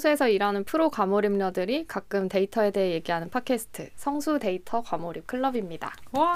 성수에서 일하는 프로 과몰입녀들이 가끔 데이터에 대해 얘기하는 팟캐스트 성수 데이터 과몰입 클럽입니다. 와.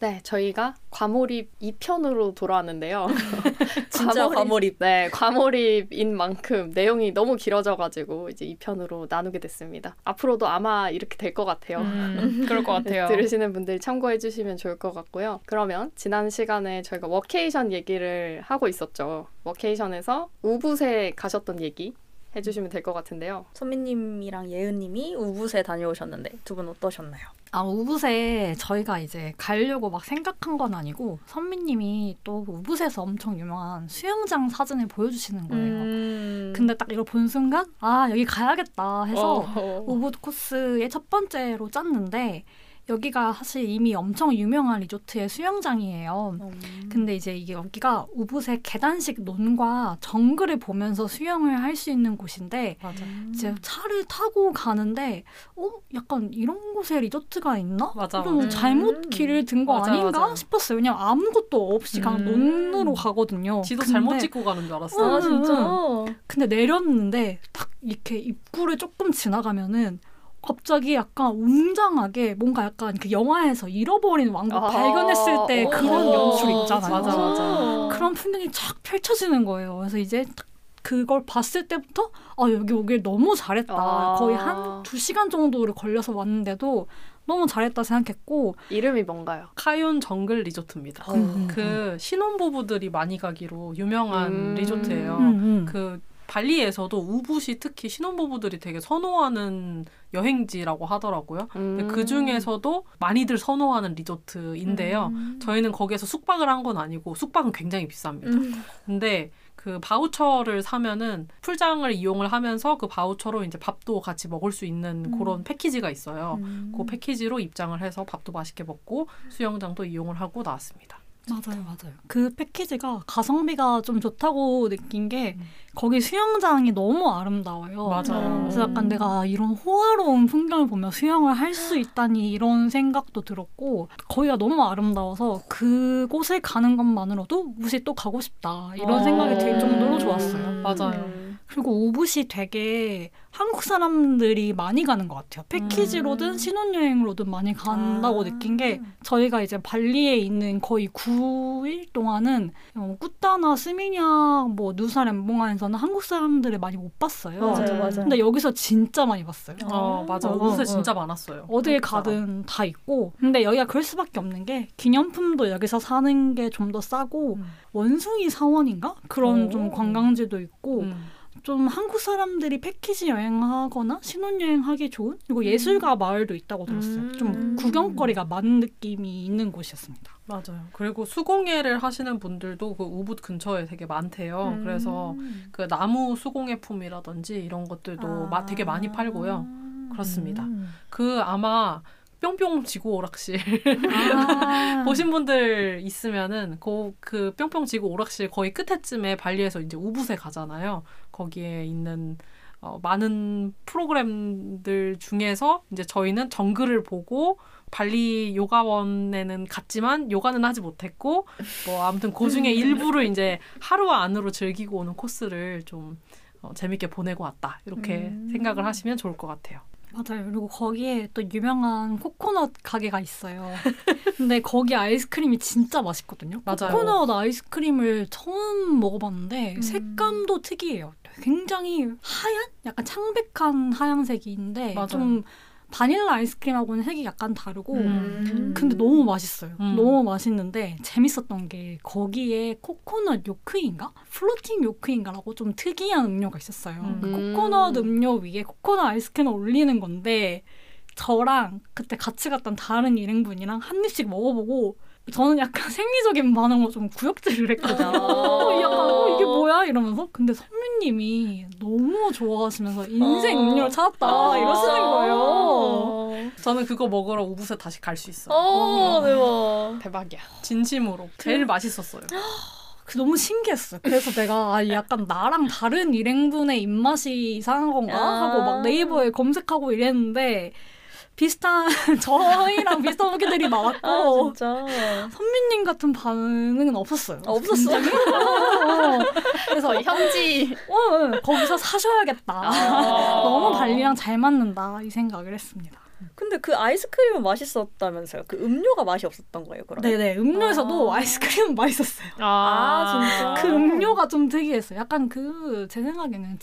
네, 저희가 과몰입 2편으로 돌아왔는데요. 진짜 과몰입. 네, 과몰입인 만큼 내용이 너무 길어져가지고 이제 2편으로 나누게 됐습니다. 앞으로도 아마 이렇게 될 것 같아요. 음, 그럴 것 같아요. 들으시는 분들 참고해 주시면 좋을 것 같고요. 그러면 지난 시간에 저희가 워케이션 얘기를 하고 있었죠. 워케이션에서 우붓에 가셨던 얘기 해주시면 될 것 같은데요. 선미님이랑 예은님이 우붓에 다녀오셨는데 두 분 어떠셨나요? 아, 우붓에 저희가 이제 가려고 막 생각한 건 아니고 선미님이 또 우붓에서 엄청 유명한 수영장 사진을 보여주시는 거예요. 음. 근데 딱 이걸 본 순간 아 여기 가야겠다 해서 어. 우붓 코스의 첫 번째로 짰는데 여기가 사실 이미 엄청 유명한 리조트의 수영장이에요. 음. 근데 이제 이게 여기가 우붓의 계단식 논과 정글을 보면서 수영을 할 수 있는 곳인데 맞아. 이제 차를 타고 가는데 어 약간 이런 곳에 리조트가 있나? 맞아, 좀 맞아. 잘못 음. 길을 든 거 아닌가 맞아. 싶었어요. 왜냐면 아무것도 없이 그냥 음. 논으로 가거든요. 지도 근데- 잘못 찍고 가는 줄 알았어. 아 진짜. 근데 내렸는데 딱 이렇게 입구를 조금 지나가면은 갑자기 약간 웅장하게 뭔가 약간 그 영화에서 잃어버린 왕국 아. 발견했을 때 어. 그런 연출 있잖아요. 맞아, 맞아. 그런 풍경이 쫙 펼쳐지는 거예요. 그래서 이제 딱 그걸 봤을 때부터 아 여기 오길 너무 잘했다. 아. 거의 한 두 시간 정도를 걸려서 왔는데도 너무 잘했다 생각했고 이름이 뭔가요? 카윤 정글 리조트입니다. 음, 그 신혼부부들이 많이 가기로 유명한 음. 리조트예요. 음, 음. 그 발리에서도 우붓이 특히 신혼부부들이 되게 선호하는 여행지라고 하더라고요. 음. 그 중에서도 많이들 선호하는 리조트인데요. 음. 저희는 거기에서 숙박을 한 건 아니고 숙박은 굉장히 비쌉니다. 음. 근데 그 바우처를 사면은 풀장을 이용을 하면서 그 바우처로 이제 밥도 같이 먹을 수 있는 음. 그런 패키지가 있어요. 음. 그 패키지로 입장을 해서 밥도 맛있게 먹고 수영장도 이용을 하고 나왔습니다. 맞아요, 맞아요. 그 패키지가 가성비가 좀 좋다고 느낀 게 음. 거기 수영장이 너무 아름다워요. 맞아요. 그래서 약간 내가 이런 호화로운 풍경을 보며 수영을 할 수 있다니 이런 생각도 들었고 거기가 너무 아름다워서 그곳에 가는 것만으로도 우붓이 또 가고 싶다 이런 어. 생각이 들 정도로 좋았어요. 맞아요. 음. 그리고 우붓이 되게 한국 사람들이 많이 가는 것 같아요. 패키지로든 음. 신혼여행으로든 많이 간다고 아. 느낀 게 저희가 이제 발리에 있는 거의 9일 동안은 어, 꾸따나 스미냐 뭐 누사 렘봉안에서는 한국 사람들을 많이 못 봤어요. 맞아 음. 맞아. 근데 여기서 진짜 많이 봤어요. 어, 맞아. 어, 우붓에 어, 진짜 많았어요. 어딜 사람. 가든 다 있고 근데 여기가 그럴 수밖에 없는 게 기념품도 여기서 사는 게 좀 더 싸고 음. 원숭이 사원인가 그런 오. 좀 관광지도 있고 음. 좀 한국 사람들이 패키지 여행하거나 신혼여행 하기 좋은 그리고 예술가 마을도 있다고 들었어요. 음. 좀 구경거리가 많은 느낌이 있는 곳이었습니다. 맞아요. 그리고 수공예를 하시는 분들도 그 우붓 근처에 되게 많대요. 음. 그래서 그 나무 수공예품이라든지 이런 것들도 아. 마- 되게 많이 팔고요. 그렇습니다. 음. 그 아마 뿅뿅 지구 오락실 아. 보신 분들 있으면은 그, 그 뿅뿅 지구 오락실 거의 끝에쯤에 발리에서 이제 우붓에 가잖아요. 거기에 있는 어, 많은 프로그램들 중에서 이제 저희는 정글을 보고 발리 요가원에는 갔지만 요가는 하지 못했고 뭐 아무튼 그 중에 일부를 이제 하루 안으로 즐기고 오는 코스를 좀 어, 재밌게 보내고 왔다 이렇게 음. 생각을 하시면 좋을 것 같아요. 맞아요. 그리고 거기에 또 유명한 코코넛 가게가 있어요. 근데 거기 아이스크림이 진짜 맛있거든요. 맞아요. 코코넛 아이스크림을 처음 먹어봤는데 음. 색감도 특이해요. 굉장히 하얀? 약간 창백한 하얀색인데 맞아요. 좀 바닐라 아이스크림하고는 색이 약간 다르고 음. 근데 너무 맛있어요. 음. 너무 맛있는데 재밌었던 게 거기에 코코넛 요크인가? floating 요크인가라고 좀 특이한 음료가 있었어요. 음. 그 코코넛 음료 위에 코코넛 아이스크림을 올리는 건데 저랑 그때 같이 갔던 다른 일행분이랑 한 입씩 먹어보고 저는 약간 생리적인 반응으로 좀 구역질을 했거든요. 어, 약간 어, 이게 뭐야 이러면서 근데 선배님이 너무 좋아하시면서 인생 어. 음료를 찾았다 아, 이러시는 거예요. 어, 저는 그거 먹으러 우붓에 다시 갈 수 있어요. 어, 대박. 대박이야. 진심으로 제일 맛있었어요. 그 너무 신기했어요. 그래서 내가 아, 약간 나랑 다른 일행분의 입맛이 이상한 건가 아. 하고 막 네이버에 검색하고 이랬는데 비슷한 저희랑 비슷한 후기들이 아 나왔고 진짜. 선미님 같은 반응은 없었어요. 아, 없었어. 어, 그래서 거의 현지 어, 어, 거기서 사셔야겠다. 아. 너무 발리랑 잘 맞는다 이 생각을 했습니다. 근데 그 아이스크림은 맛있었다면서요? 그 음료가 맛이 없었던 거예요, 그럼? 네네 음료에서도 아. 아이스크림은 맛있었어요. 아, 진짜? 그 음료가 좀 특이했어요. 약간 그 제 생각에는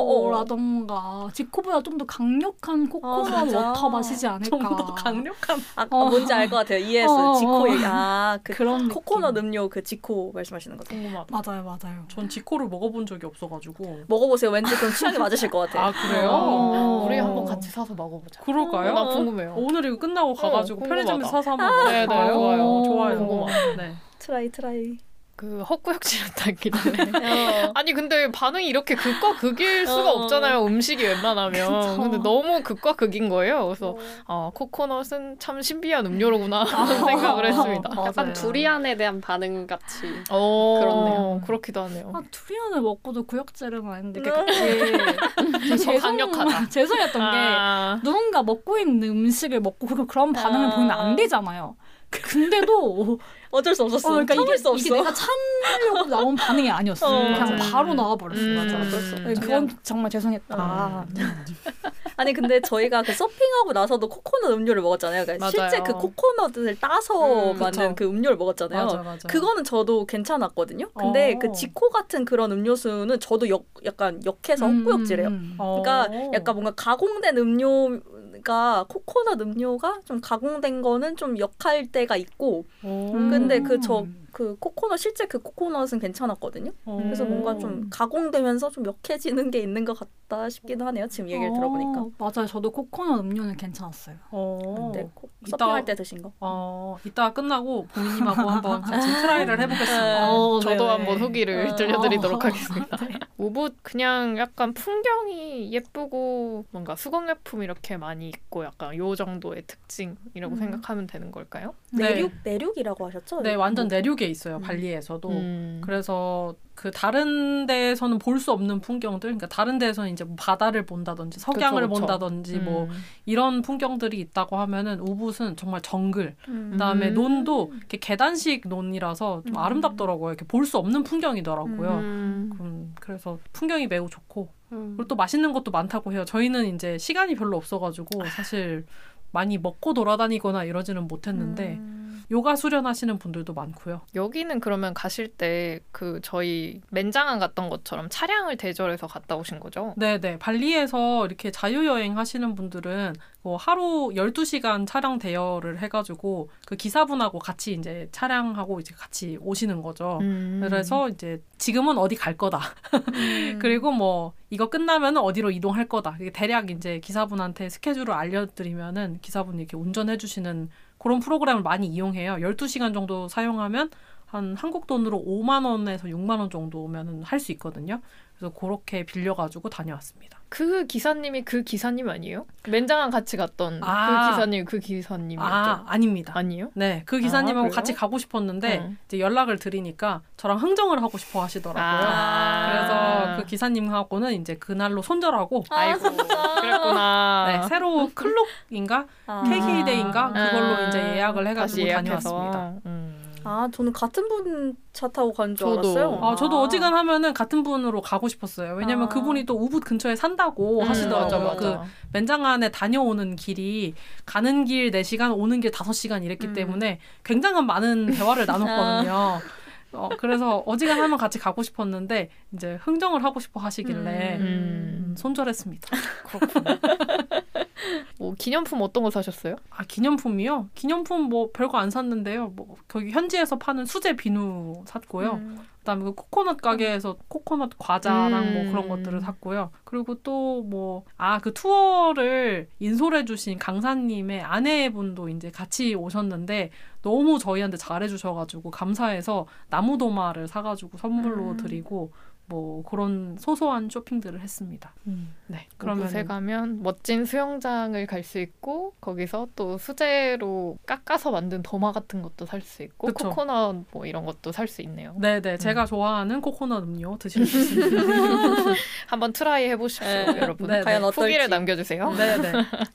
지코라던가 지코보다 좀 더 강력한 코코넛 아, 진짜? water 마시지 않을까. 좀 더 강력한 아, 어. 뭔지 알 것 같아요. 이해했어. 어, 어, 지코 어. 얘기. 아, 그 그런 코코넛 느낌. 음료 그 지코 말씀하시는 거죠? 궁금하다. 맞아요, 맞아요. 전 지코를 먹어본 적이 없어가지고. 먹어보세요. 왠지 그럼 취향이 맞으실 것 같아요. 아 그래요? 어. 우리 한번 같이 사서 먹어보자. 그 럴까요? 나 궁금해요. 오늘 이거 끝나고 가가지고 어, 편의점에서 궁금하다. 사서 한번 네, 네, 먹어볼까요? 좋아요. 좋아요. 네. try try. 그 헛구역질한 기네. 아니 근데 반응이 이렇게 극과 극일 수가 어. 없잖아요. 음식이 웬만하면. 그쵸. 근데 너무 극과 극인 거예요. 그래서 어. 아 코코넛은 참 신비한 음료로구나 하는 생각을 했습니다. 약간 두리안에 대한 반응 같이. 어, 그렇네요. 그렇기도 하네요. 아, 두리안을 먹고도 구역질은 아닌데 네. 그게 더 강력하다. 죄송했던 게 아, 누군가 먹고 있는 음식을 먹고 그- 그런 반응을 아. 보이면 안 되잖아요. 근데도 어쩔 수 없었어. 어, 그러니까 참을 이게, 수 없어. 이게 내가 참으려고 나온 반응이 아니었어. 어, 그냥 맞아. 바로 나와버렸어. 음, 맞아. 어쩔 수 네, 없죠. 그건 정말 죄송했다. 아니 근데 저희가 그 서핑하고 나서도 코코넛 음료를 먹었잖아요. 그러니까. 실제 그 코코넛을 따서 음, 만든 그쵸. 그 음료를 먹었잖아요. 맞아 맞아. 그거는 저도 괜찮았거든요. 근데 어. 그 지코 같은 그런 음료수는 저도 역, 약간 역해서 음, 헛구역질해요. 음. 어. 그러니까 약간 뭔가 가공된 음료 가 코코넛 음료가 좀 가공된 거는 좀 역할 때가 있고 어. 근데 그 저그 코코넛 실제 그 코코넛은 괜찮았거든요. 어. 그래서 뭔가 좀 가공되면서 좀 역해지는 게 있는 것 같다 싶기도 하네요. 지금 얘기를 들어보니까. 어, 맞아요. 저도 코코넛 음료는 괜찮았어요. 어. 네, 코- 이따- 서핑할 때 드신 거. 어, 이따 끝나고 보미님하고 한번 같이 try를 해보겠습니다. 어, 저도 네네. 한번 후기를 어. 들려드리도록 하겠습니다. 우붓 그냥 약간 풍경이 예쁘고 뭔가 수공예품 이렇게 많이 있고 약간 요 정도의 특징이라고 음. 생각하면 되는 걸까요? 네. 내륙 내륙이라고 하셨죠? 네, 완전 뭐. 내륙 에 있어요. 음. 발리에서도. 음. 그래서 그 다른 데에서는 볼 수 없는 풍경들, 그러니까 다른 데에서는 이제 뭐 바다를 본다든지 석양을 그쵸, 그쵸. 본다든지 뭐 음. 이런 풍경들이 있다고 하면은 우붓은 정말 정글. 음. 그다음에 음. 논도 이렇게 계단식 논이라서 좀 음. 아름답더라고요. 이렇게 볼 수 없는 풍경이더라고요. 음. 음, 그래서 풍경이 매우 좋고 음. 그리고 또 맛있는 것도 많다고 해요. 저희는 이제 시간이 별로 없어가지고 사실 많이 먹고 돌아다니거나 이러지는 못했는데 음. 요가 수련하시는 분들도 많고요. 여기는 그러면 가실 때 그 저희 맨장안 갔던 것처럼 차량을 대절해서 갔다 오신 거죠? 네네. 발리에서 이렇게 자유여행 하시는 분들은 뭐 하루 12시간 차량 대여를 해가지고 그 기사분하고 같이 이제 차량하고 이제 같이 오시는 거죠. 음. 그래서 이제 지금은 어디 갈 거다. 음. 그리고 뭐 이거 끝나면 어디로 이동할 거다. 대략 이제 기사분한테 스케줄을 알려드리면은 기사분이 이렇게 운전해 주시는 그런 프로그램을 많이 이용해요. 12시간 정도 사용하면 한 한국 돈으로 5만 원에서 6만 원 정도면은 할 수 있거든요. 그래서 그렇게 빌려 가지고 다녀왔습니다. 그 기사님이 그 기사님 아니에요? 맨장안 같이 갔던 아. 그 기사님 그 기사님이었죠? 아 아닙니다. 아니에요? 네, 그 기사님하고 그래요? 같이 가고 싶었는데 어. 이제 연락을 드리니까 저랑 흥정을 하고 싶어 하시더라고요. 아. 그래서 그 기사님하고는 이제 그날로 손절하고 아이고 그랬구나. 네, 새로 클록인가 아. 케이키데이인가 그걸로 아. 이제 예약을 해가지고. 다녀왔습니다. 음. 아, 저는 같은 분 차 타고 간 줄. 알았어요. 아, 저도 어지간하면은 같은 분으로 가고 싶었어요. 왜냐면 아. 그분이 또 우붓 근처에 산다고 음, 하시더라고요. 맞아, 그 맞아. 맨장안에 다녀오는 길이 가는 길 4시간, 오는 길 5시간 이랬기 음. 때문에 굉장한 많은 대화를 나눴거든요. 어, 그래서 어지간하면 같이 가고 싶었는데 이제 흥정을 하고 싶어 하시길래 음. 음, 손절했습니다. 뭐 기념품 어떤 거 사셨어요? 아 기념품이요? 기념품 뭐 별거 안 샀는데요. 뭐 거기 현지에서 파는 수제 비누 샀고요. 음. 그다음에 그 코코넛 가게에서 코코넛 과자랑 음. 뭐 그런 것들을 샀고요. 그리고 또 뭐 아 그 투어를 인솔해 주신 강사님의 아내분도 이제 같이 오셨는데 너무 저희한테 잘해 주셔 가지고 감사해서 나무 도마를 사 가지고 선물로 음. 드리고 뭐 그런 소소한 쇼핑들을 했습니다. 음. 네. 그러면 그러면 가면 멋진 수영장을 갈 수 있고 거기서 또 수제로 깎아서 만든 도마 같은 것도 살 수 있고 그쵸. 코코넛 뭐 이런 것도 살 수 있네요. 네네 제가 좋아하는 코코넛 음료 드실 수 있습니다. 한번 try 해 보십시오, 네. 여러분. 네, 과연 어떨지. 후기를 남겨 주세요. 네 네.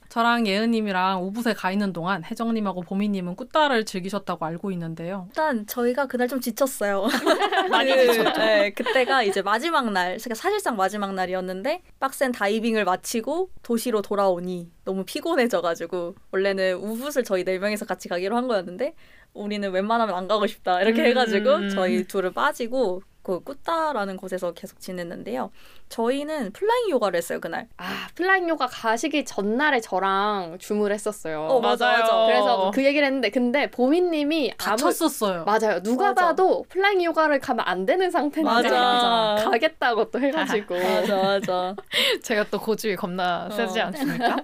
저랑 예은 님이랑 우붓에 가 있는 동안 혜정 님하고 보미 님은 꾸따를 즐기셨다고 알고 있는데요. 일단 저희가 그날 좀 지쳤어요. 많이 그, 지쳤죠. 네, 그때가 이제 마지막 날, 그러니까 사실상 마지막 날이었는데 빡센 다이빙을 마치고 도시로 돌아오니 너무 피곤해져가지고 원래는 우붓을 저희 네 명이서 같이 가기로 한 거였는데 우리는 웬만하면 안 가고 싶다 이렇게 음. 해가지고 저희 둘은 빠지고 그 꾸따라는 곳에서 계속 지냈는데요. 저희는 flying 요가를 했어요 그날. 아 flying 요가 가시기 전날에 저랑 줌을 했었어요. 어, 맞아, 맞아. 그래서 그 얘기를 했는데 근데 보미님이 너무 다쳤었어요. 맞아요. 누가 맞아. 봐도 flying 요가를 가면 안 되는 상태인데 맞아. 가겠다고 또 해가지고 맞아 맞아 제가 또 고집이 겁나 세지 어. 않습니까?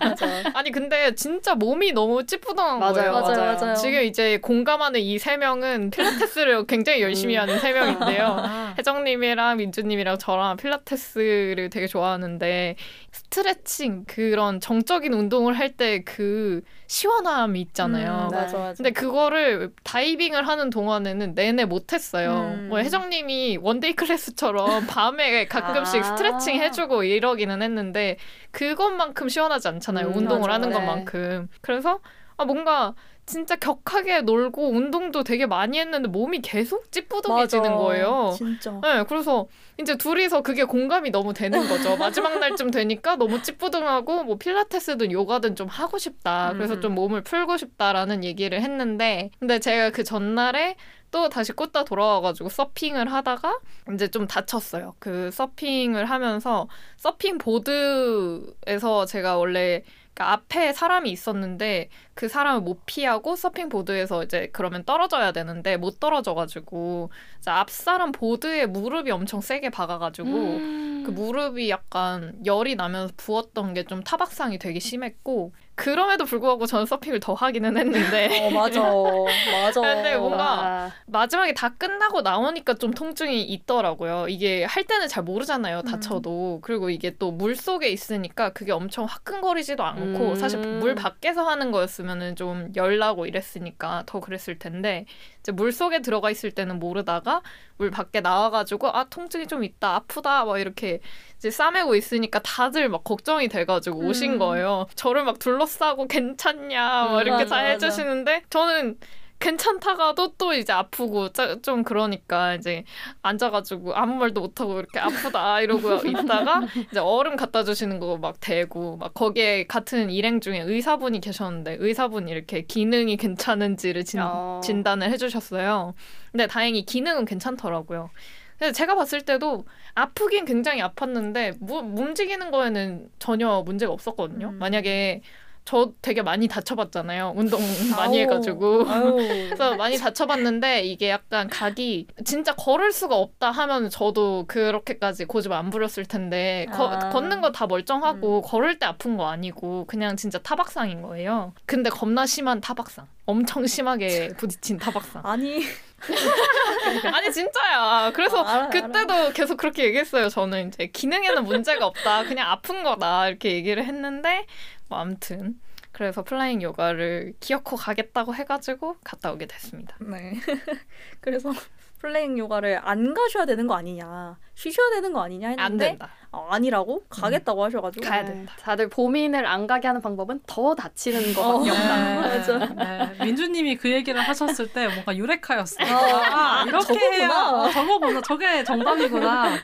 맞아. 아니 근데 진짜 몸이 너무 찌뿌둥한 맞아요, 거예요. 맞아요, 맞아요. 지금 이제 공감하는 이 세 명은 필라테스를 굉장히 열심히 음. 하는 세 명인데요. 아, 혜정님이랑 민주님이랑 저랑 필라테스 를 되게 좋아하는데 스트레칭 그런 정적인 운동을 할 때 그 시원함이 있잖아요. 음, 네. 맞아 맞아. 근데 그거를 다이빙을 하는 동안에는 내내 못했어요. 음. 뭐 혜정님이 one-day class처럼 밤에 가끔씩 아. 스트레칭 해주고 이러기는 했는데 그것만큼 시원하지 않잖아요. 음, 운동을 맞아. 하는 네. 것만큼. 그래서 아, 뭔가 진짜 격하게 놀고 운동도 되게 많이 했는데 몸이 계속 찌뿌둥해지는 맞아. 거예요. 진짜. 네, 그래서 이제 둘이서 그게 공감이 너무 되는 거죠. 마지막 날쯤 되니까 너무 찌뿌둥하고 뭐 필라테스든 요가든 좀 하고 싶다. 그래서 음. 좀 몸을 풀고 싶다라는 얘기를 했는데 근데 제가 그 전날에 또 다시 꽂다 돌아와가지고 서핑을 하다가 이제 좀 다쳤어요. 그 서핑을 하면서 서핑 보드에서 제가 원래 그러니까 앞에 사람이 있었는데 그 사람을 못 피하고 서핑 보드에서 이제 그러면 떨어져야 되는데 못 떨어져가지고 앞 사람 보드에 무릎이 엄청 세게 박아가지고 음. 그 무릎이 약간 열이 나면서 부었던 게 좀 타박상이 되게 심했고 그럼에도 불구하고 저는 서핑을 더 하기는 했는데 어 맞아 맞아. 근데 뭔가 와. 마지막에 다 끝나고 나오니까 좀 통증이 있더라고요. 이게 할 때는 잘 모르잖아요. 다쳐도. 그리고 이게 또 물 속에 있으니까 그게 엄청 화끈거리지도 않고 음. 사실 물 밖에서 하는 거였으면은 좀 열나고 이랬으니까 더 그랬을 텐데 물 속에 들어가 있을 때는 모르다가 물 밖에 나와가지고 아 통증이 좀 있다 아프다 막 이렇게 이제 싸매고 있으니까 다들 막 걱정이 돼가지고 오신 음. 거예요. 저를 막 둘러싸고 괜찮냐 막 음, 이렇게 맞아. 해주시는데 저는 괜찮다가도 또 이제 아프고 짜- 좀 그러니까 이제 앉아가지고 아무 말도 못하고 이렇게 아프다 이러고 있다가 이제 얼음 갖다 주시는 거 막 대고 막 거기에 같은 일행 중에 의사분이 계셨는데 의사분이 이렇게 기능이 괜찮은지를 진, 어. 진단을 해주셨어요. 근데 다행히 기능은 괜찮더라고요. 근데 제가 봤을 때도 아프긴 굉장히 아팠는데 무, 움직이는 거에는 전혀 문제가 없었거든요. 음. 만약에 저 되게 많이 다쳐봤잖아요. 운동 많이. 해가지고. 그래서 많이 다쳐봤는데 이게 약간 각이 진짜 걸을 수가 없다 하면 저도 그렇게까지 고집 안 부렸을 텐데 거- 아. 걷는 거 다 멀쩡하고 걸을 때 아픈 거 아니고 그냥 진짜 타박상인 거예요. 근데 겁나 심한 타박상. 엄청 심하게 부딪힌 타박상. 아니 아니 진짜야. 그래서 아, 알아, 그때도 계속 그렇게 얘기했어요. 저는 이제 기능에는 문제가 없다. 그냥 아픈 거다 이렇게 얘기를 했는데 뭐 아무튼 그래서 flying 요가를 기어코 가겠다고 해가지고 갔다 오게 됐습니다. 네. 그래서 flying 요가를 안 가셔야 되는 거 아니냐, 쉬셔야 되는 거 아니냐 했는데 안 된다. 아, 아니라고 가겠다고 하셔가지고 가야 네. 된다. 다들 보미님을 안 가게 하는 방법은 더 다치는 어. 거밖에 없다. 맞아. 네, 민주님이 그 얘기를 하셨을 때 뭔가 유레카였어. 아, 아, 이렇게 저거구나. 해야 어, 저거구나. 저게 정답이구나.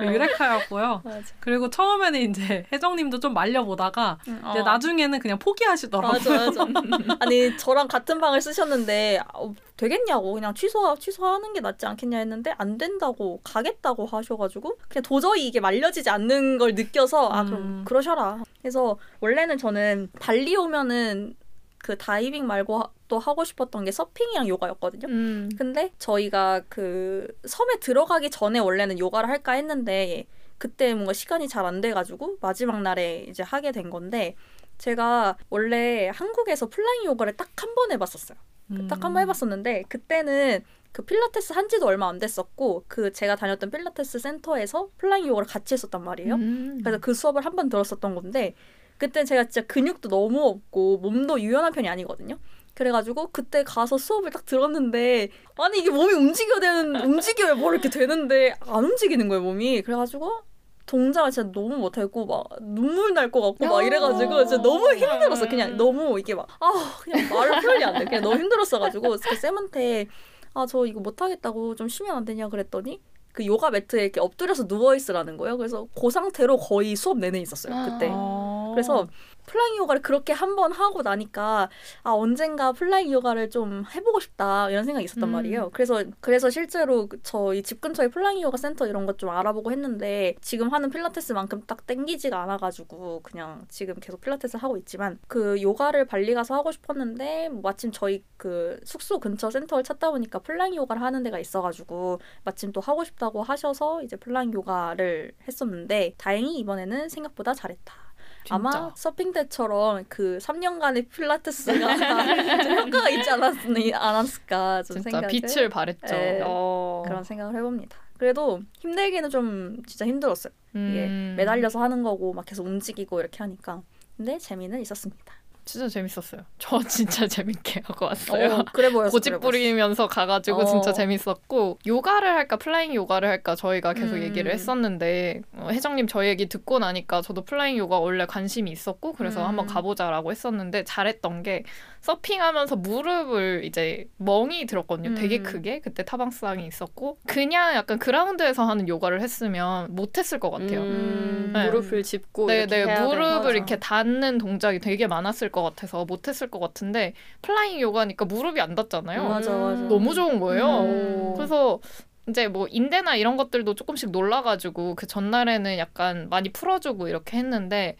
유레카였고요. 맞아. 그리고 처음에는 이제 혜정님도 좀 말려보다가 이제 어. 나중에는 그냥 포기하시더라고요. 맞아, 맞아. 아니 저랑 같은 방을 쓰셨는데 어, 되겠냐고 그냥 취소 취소하는 게 낫지 않겠냐 했는데 안 된다고 가겠다고 하셔가지고 그냥 도저히 이게 말려지지 않는 걸 느껴서 아 음. 그럼 그러셔라. 그래서 원래는 저는 발리 오면은 그 다이빙 말고 하- 또 하고 싶었던 게 서핑이랑 요가였거든요. 음. 근데 저희가 그 섬에 들어가기 전에 원래는 요가를 할까 했는데 그때 뭔가 시간이 잘 안 돼가지고 마지막 날에 이제 하게 된 건데 제가 원래 한국에서 flying 요가를 딱 한 번 해봤었어요. 음. 딱 한 번 해봤었는데 그때는 그 필라테스 한지도 얼마 안 됐었고 그 제가 다녔던 필라테스 센터에서 flying 요가를 같이 했었단 말이에요. 음. 그래서 그 수업을 한 번 들었었던 건데 그때 제가 진짜 근육도 너무 없고 몸도 유연한 편이 아니거든요. 그래가지고 그때 가서 수업을 딱 들었는데 아니 이게 몸이 움직여야 되는 움직여야 뭐 이렇게 되는데 안 움직이는 거예요 몸이 그래가지고 동작을 진짜 너무 못하고 막 눈물 날 것 같고 막 이래가지고 진짜 너무 힘들었어. 그냥 너무 이게 막 아 그냥 말을 표현이 안 돼. 그냥 너무 힘들었어가지고 그 쌤한테 아 저 이거 못하겠다고 좀 쉬면 안 되냐 그랬더니 그 요가 매트에 이렇게 엎드려서 누워 있으라는 거예요. 그래서 그 상태로 거의 수업 내내 있었어요 그때. 어. 그래서 flying 요가를 그렇게 한 번 하고 나니까 아 언젠가 flying 요가를 좀 해보고 싶다 이런 생각이 있었단 음. 말이에요. 그래서 그래서 실제로 그 저희 집 근처에 flying 요가 센터 이런 것 좀 알아보고 했는데 지금 하는 필라테스만큼 딱 땡기지가 않아가지고 그냥 지금 계속 필라테스 하고 있지만 그 요가를 발리 가서 하고 싶었는데 뭐 마침 저희 그 숙소 근처 센터를 찾다 보니까 flying 요가를 하는 데가 있어가지고 마침 또 하고 싶다고 하셔서 이제 flying 요가를 했었는데 다행히 이번에는 생각보다 잘했다. 아마 진짜. 서핑 때처럼 그 3년간의 필라테스가 좀 효과가 있지 않았, 않았을까 좀 진짜 생각을 빛을 발했죠. 네. 어. 그런 생각을 해봅니다. 그래도 힘들기는 좀 진짜 힘들었어요. 이게 음. 매달려서 하는 거고 막 계속 움직이고 이렇게 하니까 근데 재미는 있었습니다. 진짜 재밌었어요. 저 진짜 재밌게 하고 왔어요. 어, 그래 보였어. 고집. 부리면서 가가지고 어. 진짜 재밌었고 요가를 할까 flying 요가를 할까 저희가 계속 음. 얘기를 했었는데 어, 혜정님 저희 얘기 듣고 나니까 저도 flying 요가 원래 관심이 있었고 그래서 음. 한번 가보자라고 했었는데 잘했던 게 서핑하면서 무릎을 이제 멍이 들었거든요. 되게 음. 크게 그때 타박상이 있었고 그냥 약간 그라운드에서 하는 요가를 했으면 못했을 것 같아요. 음, 네. 무릎을 짚고 네, 이렇게 네, 무릎을. 이렇게 닿는 동작이 되게 많았을 것 같아서 못했을 것 같은데 flying 요가니까 무릎이 안 닿잖아요. 음, 맞아, 맞아. 너무 좋은 거예요. 음. 그래서 이제 뭐 인대나 이런 것들도 조금씩 놀라가지고 그 전날에는 약간 많이 풀어주고 이렇게 했는데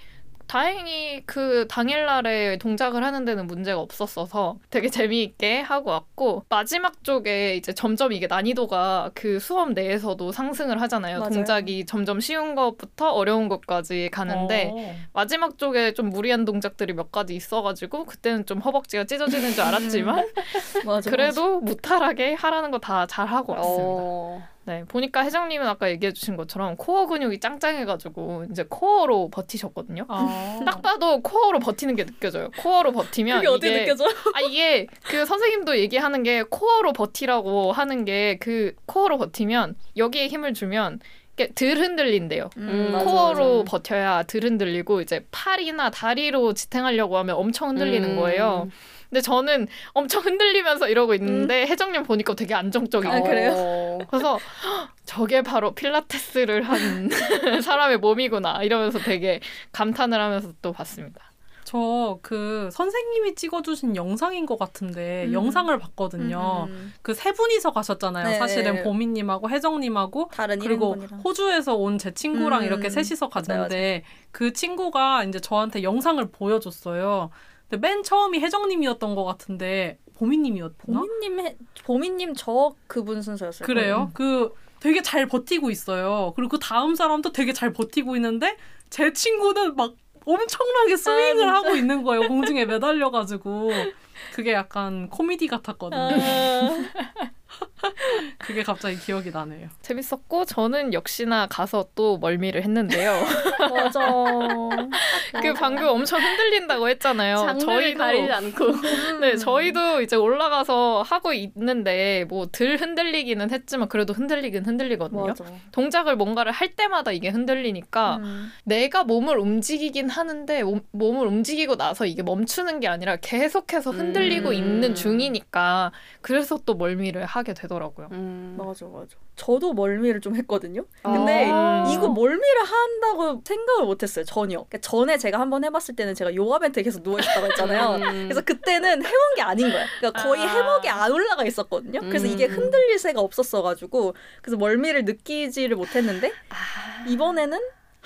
다행히 그 당일날에 동작을 하는 데는 문제가 없었어서 되게 재미있게 하고 왔고 마지막 쪽에 이제 점점 이게 난이도가 그 수업 내에서도 상승을 하잖아요. 맞아요. 동작이 점점 쉬운 것부터 어려운 것까지 가는데 어. 마지막 쪽에 좀 무리한 동작들이 몇 가지 있어가지고 그때는 좀 허벅지가 찢어지는 줄 알았지만 맞아, 그래도 무탈하게 하라는 거 다 잘 하고 왔습니다. 어. 네, 보니까 혜정님은 아까 얘기해주신 것처럼 코어 근육이 짱짱해가지고 이제 코어로 버티셨거든요. 어. 딱 봐도 코어로 버티는 게 느껴져요. 코어로 버티면 그게 어떻게 이게 느껴져? 아 이게 그 선생님도 얘기하는 게 코어로 버티라고 하는 게 그 코어로 버티면 여기에 힘을 주면 이게 덜 흔들린대요. 음, 맞아, 코어로 맞아. 버텨야 덜 흔들리고 이제 팔이나 다리로 지탱하려고 하면 엄청 흔들리는 음. 거예요. 근데 저는 엄청 흔들리면서 이러고 있는데 혜정님 보니까 되게 안정적이고 아, 그래요? 어. 그래서 헉, 저게 바로 필라테스를 한 사람의 몸이구나 이러면서 되게 감탄을 하면서 또 봤습니다. 저 그 선생님이 찍어주신 영상인 것 같은데 음. 영상을 봤거든요. 음, 그세 분이서 가셨잖아요. 네. 사실은 보미님하고 혜정님하고 다른 그리고 일행분이랑. 호주에서 온 제 친구랑 음. 이렇게 셋이서 맞아요, 갔는데 그 친구가 이제 저한테 영상을 보여줬어요. 근데 맨 처음이 혜정님이었던 것 같은데 보미님이었나? 보미님 해, 보미님 저 그분 순서였어요. 그래요? 그 되게 잘 버티고 있어요. 그리고 그 다음 사람도 되게 잘 버티고 있는데 제 친구는 막 엄청나게 스윙을 진짜? 하고 있는 거예요. 공중에 매달려가지고 그게 약간 코미디 같았거든요. 아, 그게 갑자기 기억이 나네요. 재밌었고 저는 역시나 가서 또 멀미를 했는데요. 맞아. 그 방금 엄청 흔들린다고 했잖아요. 장르를 가리지 않고 네, 저희도 이제 올라가서 하고 있는데 뭐 덜 흔들리기는 했지만 그래도 흔들리긴 흔들리거든요. 맞아. 동작을 뭔가를 할 때마다 이게 흔들리니까 음. 내가 몸을 움직이긴 하는데 몸, 몸을 움직이고 나서 이게 멈추는 게 아니라 계속해서 흔들리고 음. 있는 중이니까 그래서 또 멀미를 하게 되더라고요. 음. 맞아, 맞아. 저도 멀미를 좀 했거든요. 근데 아. 이거 멀미를 한다고 생각을 못했어요 전혀. 그러니까 전에 제가 한번 해봤을 때는 제가 요가 벤트에 계속 누워 있었다고 했잖아요. 음. 그래서 그때는 해본 게 아닌 거야. 그러니까 거의 아. 해먹이 안 올라가 있었거든요. 그래서 이게 음. 흔들릴 새가 없었어가지고 그래서 멀미를 느끼지를 못했는데 아. 이번에는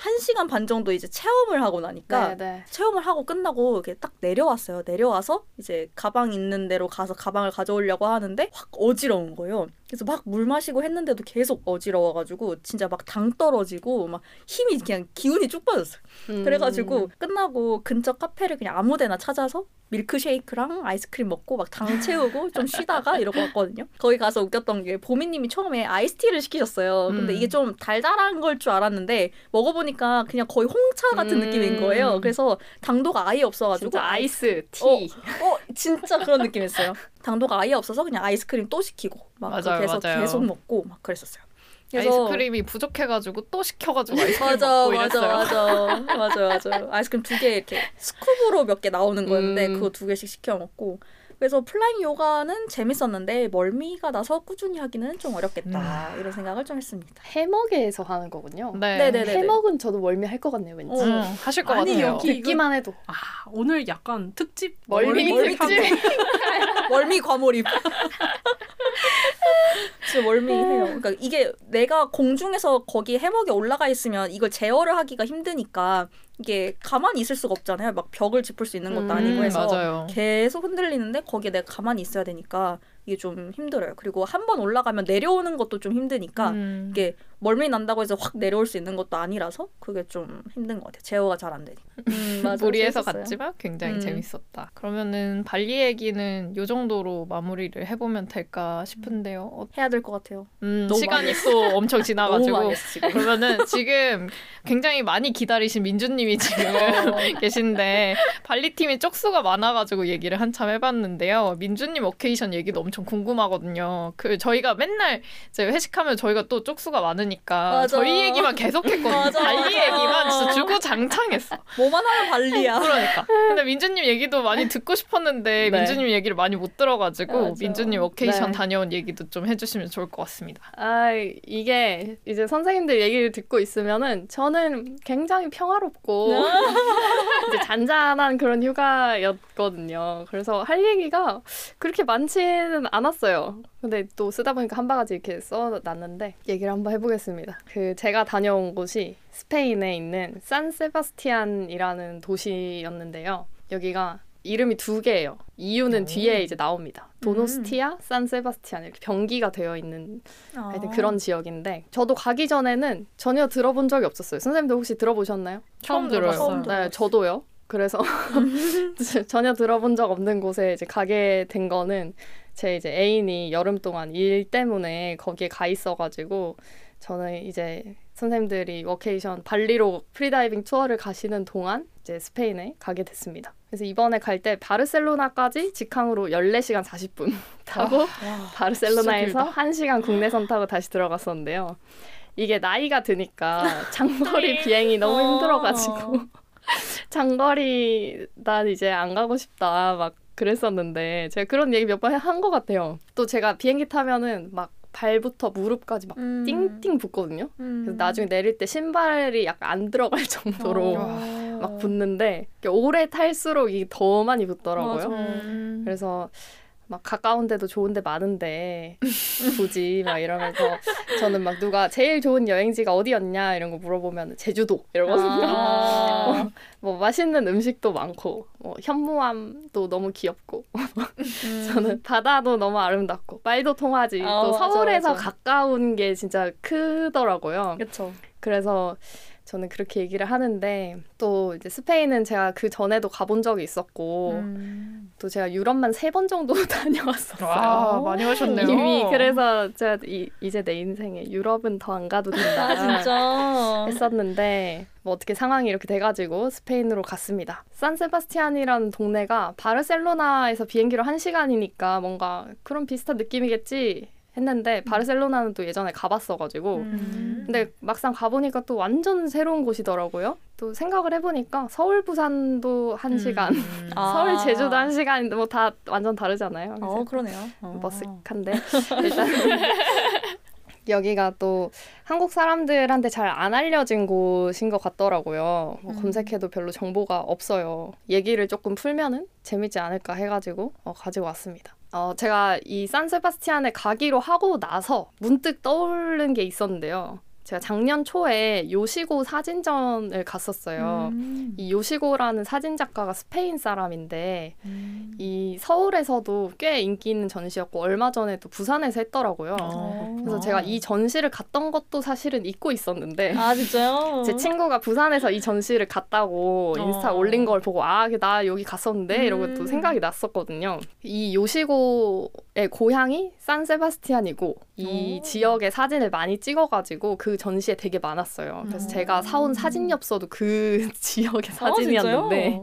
한 시간 반 정도 이제 체험을 하고 나니까 네, 네. 체험을 하고 끝나고 이렇게 딱 내려왔어요. 내려와서 이제 가방 있는 데로 가서 가방을 가져오려고 하는데 확 어지러운 거예요. 그래서 막 물 마시고 했는데도 계속 어지러워가지고 진짜 막 당 떨어지고 막 힘이 그냥 기운이 쭉 빠졌어요. 음. 그래가지고 끝나고 근처 카페를 그냥 아무데나 찾아서 밀크쉐이크랑 아이스크림 먹고 막 당 채우고 좀 쉬다가 이러고 왔거든요. 거기 가서 웃겼던 게 보미님이 처음에 아이스티를 시키셨어요. 근데 음. 이게 좀 달달한 걸 줄 알았는데 먹어보니까 그냥 거의 홍차 같은 음. 느낌인 거예요. 그래서 당도가 아예 없어가지고 진짜 아이스 티. 어, 어 진짜 그런 느낌이었어요. 당도가 아예 없어서 그냥 아이스크림 또 시키고 막 맞아요. 계속 먹고 막 그랬었어요. 그래서 아이스크림이 부족해가지고 또 시켜가지고 아이스크림 맞아 먹고 맞아. 맞아 맞아 맞아 아이스크림 두 개 이렇게 scoop으로 몇 개 나오는 거였는데 음. 그거 두 개씩 시켜 먹고 그래서 flying 요가는 재밌었는데 멀미가 나서 꾸준히 하기는 좀 어렵겠다 이런 생각을 좀 했습니다. 해먹에서 하는 거군요. 네. 네네네. 해먹은 저도 멀미 할 것 같네요, 왠지. 어. 음, 하실 것 아니, 같아요. 여기- 듣기만 해도. 아 오늘 약간 특집 멀미 멀미 특집. 멀미 과몰입. 진짜 멀미해요. 그러니까 이게 내가 공중에서 거기 해먹에 올라가 있으면 이걸 제어를 하기가 힘드니까 이게 가만히 있을 수가 없잖아요. 막 벽을 짚을 수 있는 것도 음, 아니고 해서 맞아요. 계속 흔들리는데 거기에 내가 가만히 있어야 되니까 이게 좀 힘들어요. 그리고 한 번 올라가면 내려오는 것도 좀 힘드니까 음. 이게 멀미 난다고 해서 확 내려올 수 있는 것도 아니라서 그게 좀 힘든 것 같아요. 제어가 잘 안 되니까. 음, 맞아. 무리해서 재밌었어요. 갔지만 굉장히 음. 재밌었다. 그러면은 발리 얘기는 요 정도로 마무리를 해보면 될까 싶은데요. 어, 해야 될 것 같아요. 음, 시간이 또 엄청 지나가지고 했어. 그러면은 지금 굉장히 많이 기다리신 민주님이 지금 어. 계신데 발리 팀이 쪽수가 많아가지고 얘기를 한참 해봤는데요. 민주님 어케이션 얘기도 엄청 궁금하거든요. 그 저희가 맨날 이제 회식하면 저희가 또 쪽수가 많으니 까 맞아. 저희 얘기만 계속했거든요. 맞아, 발리. 얘기만 진짜 주구장창했어. 뭐만 하면 발리야. 그러니까. 근데 민주님 얘기도 많이 듣고 싶었는데 네. 민주님 얘기를 많이 못 들어가지고 맞아. 민주님 어케이션 네. 다녀온 얘기도 좀 해주시면 좋을 것 같습니다. 아, 이게 이제 선생님들 얘기를 듣고 있으면은 저는 굉장히 평화롭고 이제 잔잔한 그런 휴가였 거든요. 그래서 할 얘기가 그렇게 많지는 않았어요. 근데 또 쓰다 보니까 한 바가지 이렇게 써놨는데 얘기를 한번 해보겠습니다. 그 제가 다녀온 곳이 스페인에 있는 산세바스티안이라는 도시였는데요. 여기가 이름이 두 개예요. 이유는 오. 뒤에 이제 나옵니다. 도노스티아, 산세바스티안 이렇게 병기가 되어 있는 하여튼 그런 지역인데 저도 가기 전에는 전혀 들어본 적이 없었어요. 선생님도 혹시 들어보셨나요? 처음 들어요. 처음 네. 저도요. 그래서 전혀 들어본 적 없는 곳에 이제 가게 된 거는 제 이제 애인이 여름 동안 일 때문에 거기에 가 있어가지고 저는 이제 선생님들이 워케이션 발리로 프리다이빙 투어를 가시는 동안 이제 스페인에 가게 됐습니다. 그래서 이번에 갈 때 바르셀로나까지 직항으로 14시간 40분 타고 와. 바르셀로나에서 진짜 1시간 국내선 타고 다시 들어갔었는데요. 이게 나이가 드니까 장거리 비행이 너무 어. 힘들어가지고 장거리 난 이제 안 가고 싶다 막 그랬었는데 제가 그런 얘기 몇 번 한 것 같아요. 또 제가 비행기 타면은 막 발부터 무릎까지 막 음. 띵띵 붙거든요. 음. 그래서 나중에 내릴 때 신발이 약간 안 들어갈 정도로 어. 막 붙는데 오래 탈수록 이게 더 많이 붙더라고요. 맞아. 음. 그래서 막 가까운 데도 좋은 데 많은데 굳이 막 이러면서 저는 막 누가 제일 좋은 여행지가 어디였냐 이런 거 물어보면 제주도 이러거든요. 아. 뭐 맛있는 음식도 많고 뭐 현무암도 너무 귀엽고 음. 저는 바다도 너무 아름답고 말도 통하지 아, 또 맞아, 서울에서 맞아. 가까운 게 진짜 크더라고요. 그쵸. 그래서 저는 그렇게 얘기를 하는데 또 이제 스페인은 제가 그 전에도 가본 적이 있었고 음. 또 제가 유럽만 세 번 정도 다녀왔었어요. 와 많이 하셨네요. 이미 그래서 제가 이, 이제 내 인생에 유럽은 더 안 가도 된다 아 진짜. 했었는데 뭐 어떻게 상황이 이렇게 돼가지고 스페인으로 갔습니다. 산세바스티안이라는 동네가 바르셀로나에서 비행기로 한 시간이니까 뭔가 그런 비슷한 느낌이겠지 했는데 바르셀로나는 또 예전에 가봤어가지고 음. 근데 막상 가보니까 또 완전 새로운 곳이더라고요. 또 생각을 해보니까 서울 부산도 한 시간, 음. 아. 서울 제주도 한 시간인데 뭐다 완전 다르잖아요. 그래서 어 그러네요. 어. 머쓱한데 일단 여기가 또 한국 사람들한테 잘 안 알려진 곳인 것 같더라고요. 뭐 음. 검색해도 별로 정보가 없어요. 얘기를 조금 풀면은 재밌지 않을까 해가지고 어, 가지고 왔습니다. 어, 제가 이 산세바스티안에 가기로 하고 나서 문득 떠오른 게 있었는데요. 제가 작년 초에 요시고 사진전을 갔었어요. 음. 이 요시고라는 사진 작가가 스페인 사람인데 음. 이 서울에서도 꽤 인기 있는 전시였고 얼마 전에도 부산에서 했더라고요. 어. 그래서 제가 이 전시를 갔던 것도 사실은 잊고 있었는데 아 진짜요? 제 친구가 부산에서 이 전시를 갔다고 인스타 어. 올린 걸 보고 아 나 여기 갔었는데 이러고 또 음. 생각이 났었거든요. 이 요시고의 고향이 산세바스티안이고 이 오. 지역의 사진을 많이 찍어가지고 그 전시에 되게 많았어요. 그래서 음. 제가 사온 사진 엽서도 그 지역의 아, 사진이었는데?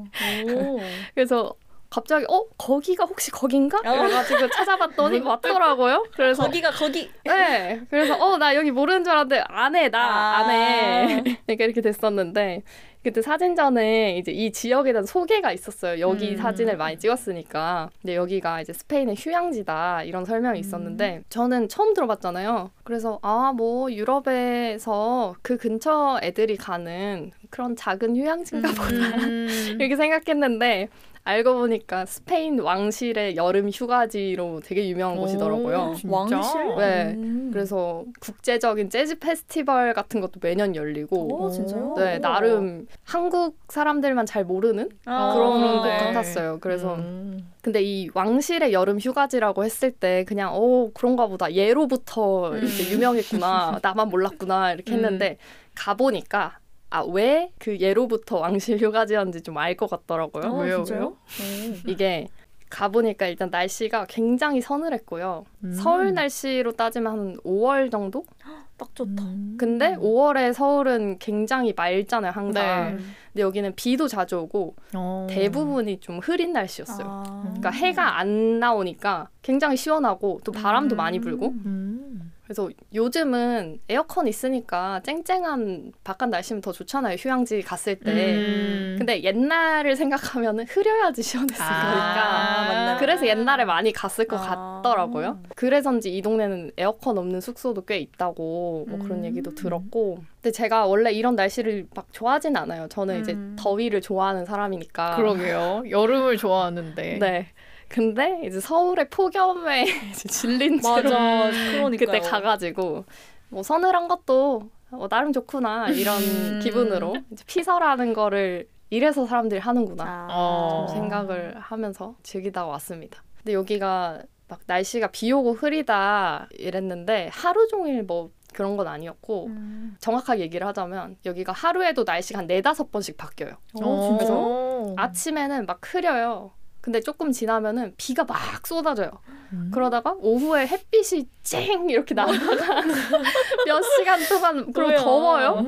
오. 그래서 갑자기 어 거기가 혹시 거긴가? 어. 그래가지고 찾아봤더니 맞더라고요. 그래서 거기가 거기. 네. 그래서 어 나 여기 모르는 줄 알았는데 안 해. 나 아. 안 해. 그러니까 이렇게 됐었는데 그때 사진전에 이제 이 지역에 대한 소개가 있었어요. 여기 음. 사진을 많이 찍었으니까. 근데 여기가 이제 스페인의 휴양지다 이런 설명이 있었는데 저는 처음 들어봤잖아요. 그래서 아 뭐 유럽에서 그 근처 애들이 가는 그런 작은 휴양지인가 보다. 음. 이렇게 생각했는데 알고 보니까 스페인 왕실의 여름 휴가지로 되게 유명한 곳이더라고요. 오, 진짜? 왕실? 네. 음. 그래서 국제적인 재즈 페스티벌 같은 것도 매년 열리고 오 진짜요? 네 나름 한국 사람들만 잘 모르는 아, 그런 곳 그러네. 같았어요. 그래서 음. 근데 이 왕실의 여름 휴가지라고 했을 때 그냥 어 그런가 보다 예로부터 이렇게 음. 유명했구나 나만 몰랐구나 이렇게 했는데 가 보니까 아 왜 그 예로부터 왕실 휴가지였는지 좀 알 것 같더라고요. 어, 왜요, 진짜요? 왜요? 오. 이게 가보니까 일단 날씨가 굉장히 서늘했고요. 음. 서울 날씨로 따지면 한 5월 정도? 딱 좋다. 음. 근데 5월에 서울은 굉장히 맑잖아요, 항상. 네. 근데 여기는 비도 자주 오고 어. 대부분이 좀 흐린 날씨였어요. 아. 그러니까 해가 안 나오니까 굉장히 시원하고 또 바람도 음. 많이 불고 음. 그래서 요즘은 에어컨 있으니까 쨍쨍한 바깥 날씨면 더 좋잖아요. 휴양지 갔을 때. 음. 근데 옛날을 생각하면은 흐려야지 시원했을 아. 그래서 옛날에 많이 갔을 것 아. 같더라고요. 그래서인지 이 동네는 에어컨 없는 숙소도 꽤 있다고 뭐 그런 음. 얘기도 들었고. 근데 제가 원래 이런 날씨를 막 좋아하진 않아요. 저는 이제 음. 더위를 좋아하는 사람이니까. 그러게요. 여름을 좋아하는데. 네. 근데 이제 서울의 폭염에 이제 질린 채로 맞아. 그때 가가지고 뭐 서늘한 것도 어, 나름 좋구나 이런 음. 기분으로 이제 피서라는 거를 이래서 사람들이 하는구나 아. 어. 좀 생각을 하면서 즐기다가 왔습니다. 근데 여기가 막 날씨가 비 오고 흐리다 이랬는데 하루 종일 뭐 그런 건 아니었고 음. 정확하게 얘기를 하자면 여기가 하루에도 날씨가 한 네다섯 번씩 바뀌어요. 어, 진짜? 어. 아침에는 막 흐려요. 근데 조금 지나면은 비가 막 쏟아져요. 음. 그러다가 오후에 햇빛이 쨍 이렇게 나다가 몇 시간 동안 그럼. 더워요.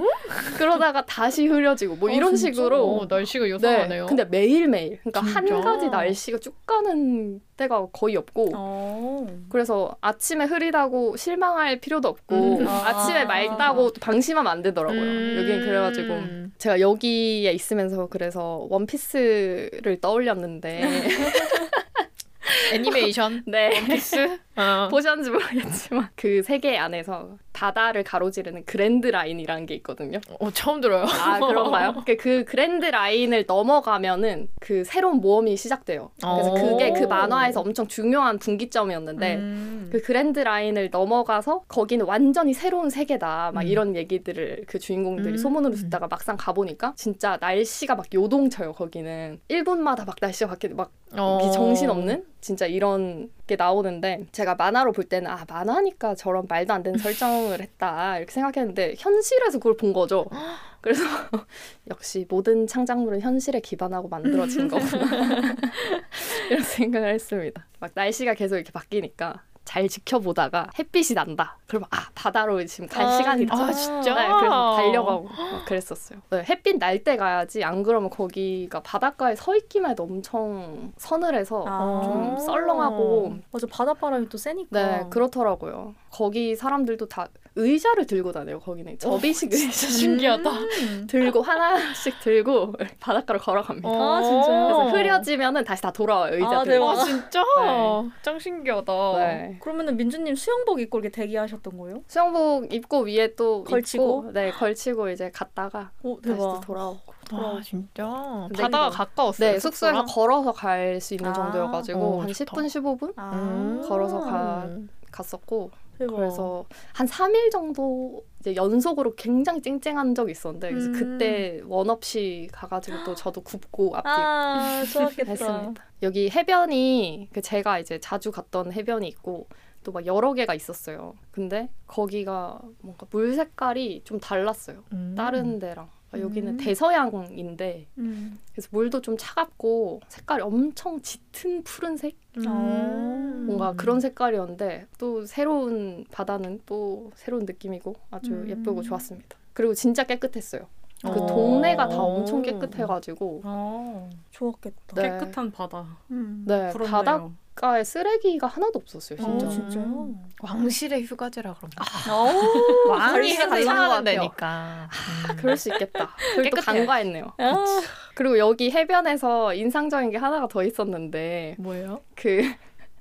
그러다가 다시 흐려지고 뭐 어, 이런 진짜? 식으로 어, 날씨가 네. 요상하네요. 근데 매일 매일 그러니까 한 진짜? 가지 날씨가 쭉 가는 때가 거의 없고 어. 그래서 아침에 흐리다고 실망할 필요도 없고 음. 아. 아침에 맑다고 또 방심하면 안 되더라고요. 음. 여기는 그래가지고 제가 여기에 있으면서 그래서 원피스를 떠올렸는데 애니메이션 네. 원피스 어. 보셨는지 모르겠지만 그 세계 안에서 바다를 가로지르는 Grand Line이라는 게 있거든요. 어, 처음 들어요. 아 그런가요? 그- 그 Grand Line을 넘어가면은 그 새로운 모험이 시작돼요. 그래서 오. 그게 그 만화에서 엄청 중요한 분기점이었는데 음. 그 Grand Line을 넘어가서 거기는 완전히 새로운 세계다. 막 음. 이런 얘기들을 그 주인공들이 음. 소문으로 듣다가 막상 가보니까 진짜 날씨가 막 요동쳐요. 거기는 1분마다 막 날씨가 바뀌고 막 어. 정신 없는 진짜 이런 게 나오는데 제가 만화로 볼 때는 아 만화니까 저런 말도 안 되는 설정을 했다 이렇게 생각했는데 현실에서 그걸 본 거죠. 그래서 역시 모든 창작물은 현실에 기반하고 만들어진 거구나 이런 생각을 했습니다. 막 날씨가 계속 이렇게 바뀌니까 잘 지켜보다가 햇빛이 난다. 그러면 아 바다로 지금 갈 아, 시간이다. 아 진짜. 네, 그래서 달려가고 막 그랬었어요. 네, 햇빛 날 때 가야지 안 그러면 거기가 바닷가에 서 있기만 해도 엄청 서늘해서 아. 좀 썰렁하고 맞아 바닷바람이 또 세니까. 네 그렇더라고요. 거기 사람들도 다 의자를 들고 다녀요. 거기는 접이식 의자 신기하다. 음. 들고 하나씩 들고 바닷가로 걸어갑니다. 아, 진짜요? 그래서 흐려지면은 다시 다 돌아와요. 의자 아, 들고. 대박. 아 진짜. 네. 짱 신기하다. 네. 그러면은 민주님 수영복 입고 이렇게 대기하셨던 거예요? 수영복 입고 위에 또 걸치고? 입고, 네 걸치고 이제 갔다가 오 다시 또. 돌아오고. 아 진짜. 바다가 이거- 가까웠어요. 네 숙소에서 숙소랑? 걸어서 갈 수 있는 아, 정도여가지고 어, 한 좋다. 10분 15분 아. 음. 걸어서 가- 갔었고 대박. 그래서 한 3일 정도 이제 연속으로 굉장히 쨍쨍한 적이 있었는데 그래서 음. 그때 원 없이 가가지고 또 저도 굽고 앞뒤 아. 했습니다. 여기 해변이 그 제가 이제 자주 갔던 해변이 있고 또 막 여러 개가 있었어요. 근데 거기가 뭔가 물 색깔이 좀 달랐어요. 음. 다른 데랑. 아, 여기는 음. 대서양인데 음. 그래서 물도 좀 차갑고 색깔이 엄청 짙은 푸른색 음. 뭔가 그런 색깔이었는데 또 새로운 바다는 또 새로운 느낌이고 아주 음. 예쁘고 좋았습니다. 그리고 진짜 깨끗했어요. 그 어. 동네가 다 엄청 깨끗해가지고 어, 좋았겠다. 네. 깨끗한 바다. 음. 네 부럽네요. 바 닷가에 쓰레기가 하나도 없었어요 어, 진짜. 진짜요? 왕실의 휴가지라 그런 거. 오, 왕이 달라는. 데니까. 음. 그럴 수 있겠다. 그걸 또. 간과했네요. 아, 그리고 여기 해변에서 인상적인 게 하나가 더 있었는데 뭐예요? 그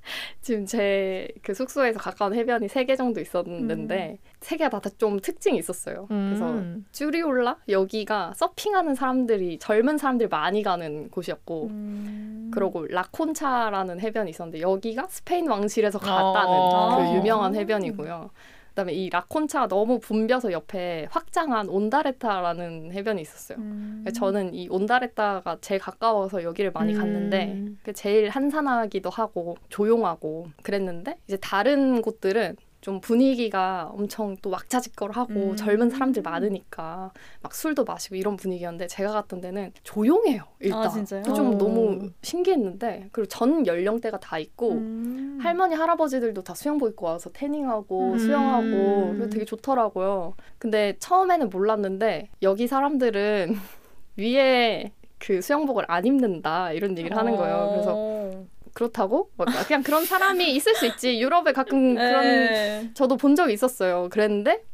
지금 제 그 숙소에서 가까운 해변이 세 개 정도 있었는데 세 개가 다 좀 특징이 있었어요. 그래서 음. 쭈리올라 여기가 서핑하는 사람들이 젊은 사람들이 많이 가는 곳이었고 음. 그러고 라콘차라는 해변이 있었는데 여기가 스페인 왕실에서 갔다는 어. 그 유명한 해변이고요. 그다음에 이 라콘차가 너무 붐벼서 옆에 확장한 온다레타라는 해변이 있었어요. 음. 저는 이 온다레타가 제일 가까워서 여기를 많이 음. 갔는데 그 제일 한산하기도 하고 조용하고 그랬는데 이제 다른 곳들은 좀 분위기가 엄청 또 왁자지껄하고 음. 젊은 사람들 많으니까 막 술도 마시고 이런 분위기였는데 제가 갔던 데는 조용해요 일단 아, 진짜요? 좀 어. 너무 신기했는데 그리고 전 연령대가 다 있고 음. 할머니 할아버지들도 다 수영복 입고 와서 태닝하고 음. 수영하고 그래서 되게 좋더라고요. 근데 처음에는 몰랐는데 여기 사람들은 위에 그 수영복을 안 입는다 이런 얘기를 하는 거예요. 그래서 어. 그렇다고 뭐 그냥 그런 사람이 있을 수 있지. 유럽에 가끔 그런 네. 저도 본 적이 있었어요. 그랬는데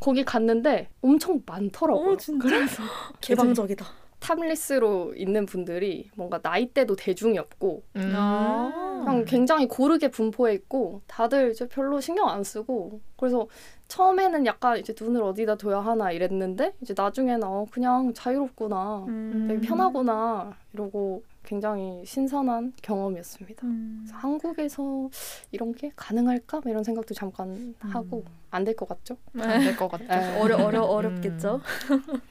거기 갔는데 엄청 많더라고요. 어, 진짜? 그래서 개방적이다. 탑리스로 있는 분들이 뭔가 나이대도 대중이 없고 음. 아. 그냥 굉장히 고르게 분포해 있고 다들 이제 별로 신경 안 쓰고 그래서 처음에는 약간 이제 눈을 어디다 둬야 하나 이랬는데 이제 나중에는 어 그냥 자유롭구나 음. 되게 편하구나 이러고 굉장히 신선한 경험이었습니다. 음. 한국에서 이런 게 가능할까 뭐 이런 생각도 잠깐 하고 안 될 것 같죠? 안 될 것 같아. 네. 어려 어려 어렵겠죠.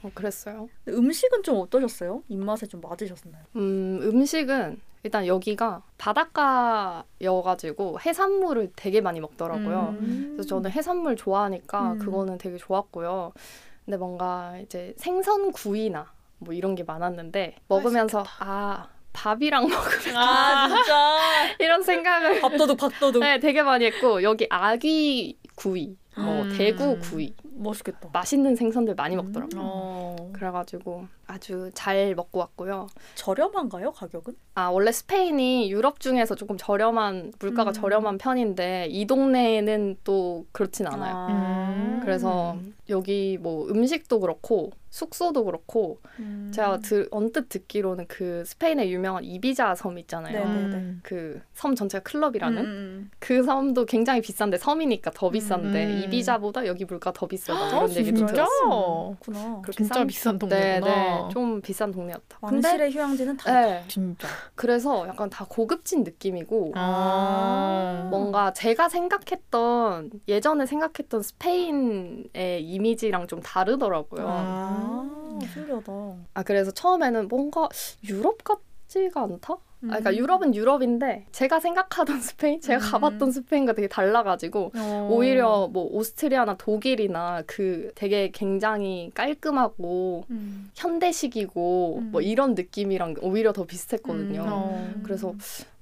어, 그랬어요. 음식은 좀 어떠셨어요? 입맛에 좀 맞으셨나요? 음, 음식은 일단 여기가 바닷가여가지고 해산물을 되게 많이 먹더라고요. 음. 그래서 저는 해산물 좋아하니까 음. 그거는 되게 좋았고요. 근데 뭔가 이제 생선 구이나 뭐 이런 게 많았는데 먹으면서 아 밥이랑 먹으면 아 진짜 이런 생각을 밥도둑 밥도둑 네, 되게 많이 했고 여기 아귀 구이, 뭐 음. 대구 구이 멋있겠다. 맛있는 생선들 많이 먹더라고요. 어. 그래가지고 아주 잘 먹고 왔고요. 저렴한가요 가격은? 아 원래 스페인이 유럽 중에서 조금 저렴한 물가가 음. 저렴한 편인데 이 동네는 또 그렇진 않아요. 음. 그래서 여기 뭐 음식도 그렇고 숙소도 그렇고 음. 제가 드, 언뜻 듣기로는 그 스페인의 유명한 이비자 섬 있잖아요. 음. 그섬 전체가 클럽이라는 음. 그 섬도 굉장히 비싼데 섬이니까 더 비싼데 음. 이비자보다 여기 물가 더 비싸다 아, 이런 얘기도? 들었어요. 그렇구나. 그렇게 진짜 싼- 비싼 네, 동네구나. 네, 좀 비싼 동네였다. 근데 왕실의 휴양지는 다. 네, 진짜. 그래서 약간 다 고급진 느낌이고 아. 뭔가 제가 생각했던 예전에 생각했던 스페인의 이미지랑 좀 다르더라고요. 아, 신기하다. 아 그래서 처음에는 뭔가 유럽 같 지가 않다? 아, 그러니까 음. 유럽은 유럽인데 제가 생각하던 스페인, 제가 음. 가봤던 스페인과 되게 달라가지고 어. 오히려 뭐 오스트리아나 독일이나 그 되게 굉장히 깔끔하고 음. 현대식이고 음. 뭐 이런 느낌이랑 오히려 더 비슷했거든요. 음. 어. 그래서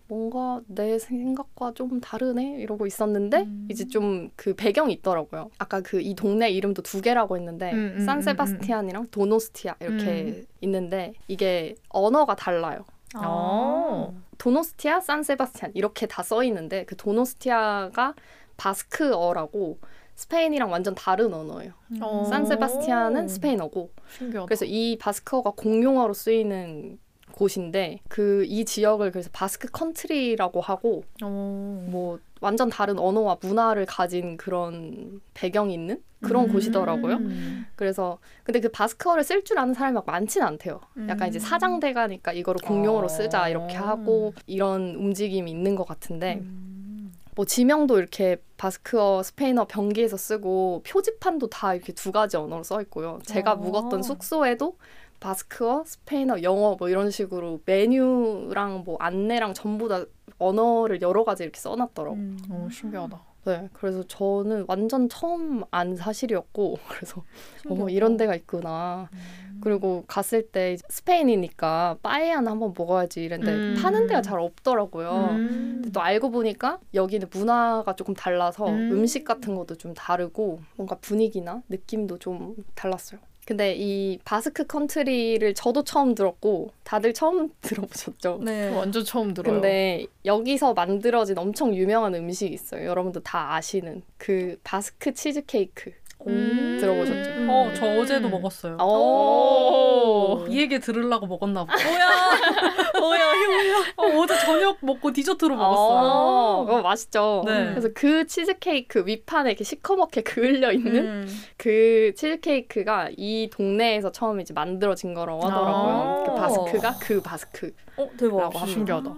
뭔가 내 생각과 좀 다르네 이러고 있었는데 음. 이제 좀 그 배경이 있더라고요. 아까 그 이 동네 이름도 두 개라고 했는데 음, 음, 산세바스티안이랑 도노스티아 이렇게 음. 있는데 이게 언어가 달라요. 어. 도노스티아, 산세바스티안 이렇게 다 써 있는데 그 도노스티아가 바스크어라고 스페인이랑 완전 다른 언어예요. 어. 산세바스티안은 스페인어고 신기하다. 그래서 이 바스크어가 공용어로 쓰이는 곳인데 그 이 지역을 그래서 Basque Country라고 하고 어. 뭐 완전 다른 언어와 문화를 가진 그런 배경이 있는 그런 음. 곳이더라고요. 음. 그래서 근데 그 바스크어를 쓸 줄 아는 사람이 막 많진 않대요. 약간 이제 음. 사장대가니까 이거를 공용어로 어. 쓰자 이렇게 하고 이런 움직임이 있는 것 같은데 음. 뭐 지명도 이렇게 바스크어, 스페인어 병기에서 쓰고 표지판도 다 이렇게 두 가지 언어로 써 있고요. 제가 어. 묵었던 숙소에도 바스크어, 스페인어, 영어 뭐 이런 식으로 메뉴랑 뭐 안내랑 전부 다 언어를 여러 가지 이렇게 써놨더라고. 요 음. 어, 신기하다. 네, 그래서 저는 완전 처음 안 사실이었고 그래서 어머 신기하다. 이런 데가 있구나. 음. 그리고 갔을 때 스페인이니까 빠에야는 한번 먹어야지 이랬는데 음. 파는 데가 잘 없더라고요. 음. 근데 또 알고 보니까 여기는 문화가 조금 달라서 음. 음. 식 같은 것도 좀 다르고 뭔가 분위기나 느낌도 좀 달랐어요. 근데 이 Basque Country를 저도 처음 들었고 다들 처음 들어보셨죠? 네. 완전 처음 들어요. 근데 여기서 만들어진 엄청 유명한 음식이 있어요. 여러분도 다 아시는 그 바스크 치즈 케이크. 음. 들어보셨죠? 어, 저 어제도 먹었어요. 오. 이 얘기 들으려고 먹었나 봐. 뭐야? 뭐야? 뭐야? 어, 어제 저녁 먹고 디저트로 먹었어요. 어, 맛있죠. 네. 그래서 그 치즈 케이크 윗판에 이렇게 시커멓게 그을려 있는 음. 그 치즈 케이크가 이 동네에서 처음 이제 만들어진 거라고 하더라고요. 아. 그 바스크가 그 바스크. 어 대박. 신기하다.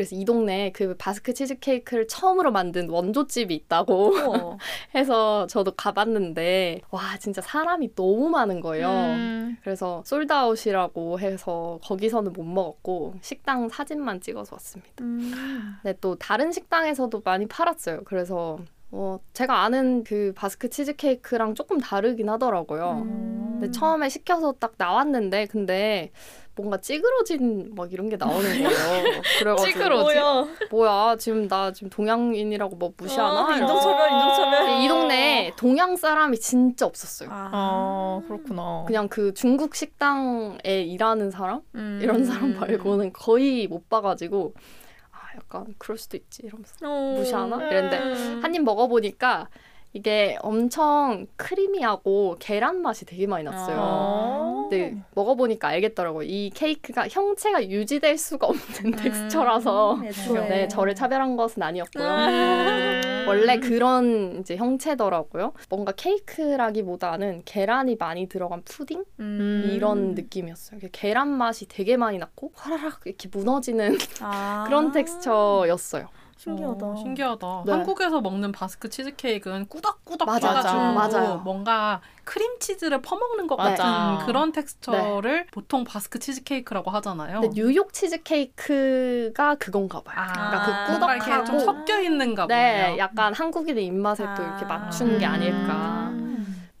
그래서 이 동네에 그 바스크 치즈 케이크를 처음으로 만든 원조집이 있다고. 해서 저도 가봤는데 와 진짜 사람이 너무 많은 거예요. 음. 그래서 sold out이라고 해서 거기서는 못 먹었고 식당 사진만 찍어서 왔습니다. 음. 근데 또 다른 식당에서도 많이 팔았어요. 그래서 어, 제가 아는 그 바스크 치즈 케이크랑 조금 다르긴 하더라고요. 음. 근데 처음에 시켜서 딱 나왔는데 근데 뭔가 찌그러진 막 이런 게 나오는 거예요. 그래가지고 찌그러지? 뭐야? 지금 나 지금 동양인이라고 뭐 무시하나? 아, 인종차별, 인종차별. 이 동네에 동양 사람이 진짜 없었어요. 아, 그렇구나. 그냥 그 중국 식당에 일하는 사람 음. 이런 사람 말고는 거의 못 봐가지고 아 약간 그럴 수도 있지 이러면서 어. 무시하나? 이랬는데 음. 한입 먹어보니까 이게 엄청 크리미하고 계란 맛이 되게 많이 났어요. 아. 근데 먹어보니까 알겠더라고요. 이 케이크가 형체가 유지될 수가 없는 텍스처라서 음, 애초에. 네 저를 차별한 것은 아니었고요. 음. 원래 그런 이제 형체더라고요. 뭔가 케이크라기보다는 계란이 많이 들어간 푸딩 음. 이런 느낌이었어요. 계란 맛이 되게 많이 났고 화라락 이렇게 무너지는 아. 그런 텍스처였어요. 신기하다. 어, 신기하다. 네. 한국에서 먹는 바스크 치즈케이크는 꾸덕꾸덕 맞아, 해가지고 맞아요. 뭔가 크림치즈를 퍼먹는 것 맞아. 같은 그런 텍스처를 보통 바스크 치즈케이크라고 하잖아요. 근데 뉴욕 치즈 케이크가 그건가 봐요. 아, 그러니까 그 이렇게 좀 꾸덕하고 섞여 있는가 네, 보네요. 약간 한국인의 입맛에 또 이렇게 아. 맞춘 게 음. 아닐까.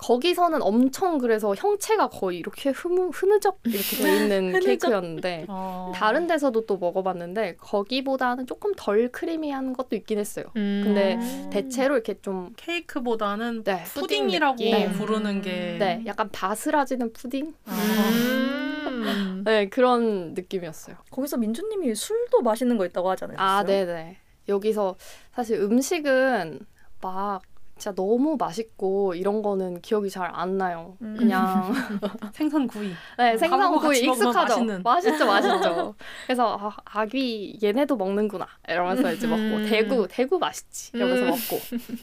거기서는 엄청 그래서 형체가 거의 이렇게 흐무, 흐느적 이렇게 돼 있는. 케이크였는데 어. 다른 데서도 또 먹어봤는데 거기보다는 조금 덜 creamy한 것도 있긴 했어요. 음. 근데 음. 대체로 이렇게 좀 케이크보다는 네, 푸딩이라고 느낌. 부르는 게 네, 약간 바스라지는 푸딩? 아. 음. 네, 그런 느낌이었어요. 거기서 민주님이 술도 맛있는 거 있다고 하잖아요. 아, 네네. 여기서 사실 음식은 막 진짜 너무 맛있고 이런 거는 기억이 잘 안 나요. 음. 그냥 생선구이. 네, 밥하고 생선구이 익숙하죠. 맛있죠, 맛있죠. 그래서 아, 아귀 얘네도 먹는구나 이러면서 이제 먹고 음. 대구 대구 맛있지 이러면서 음. 먹고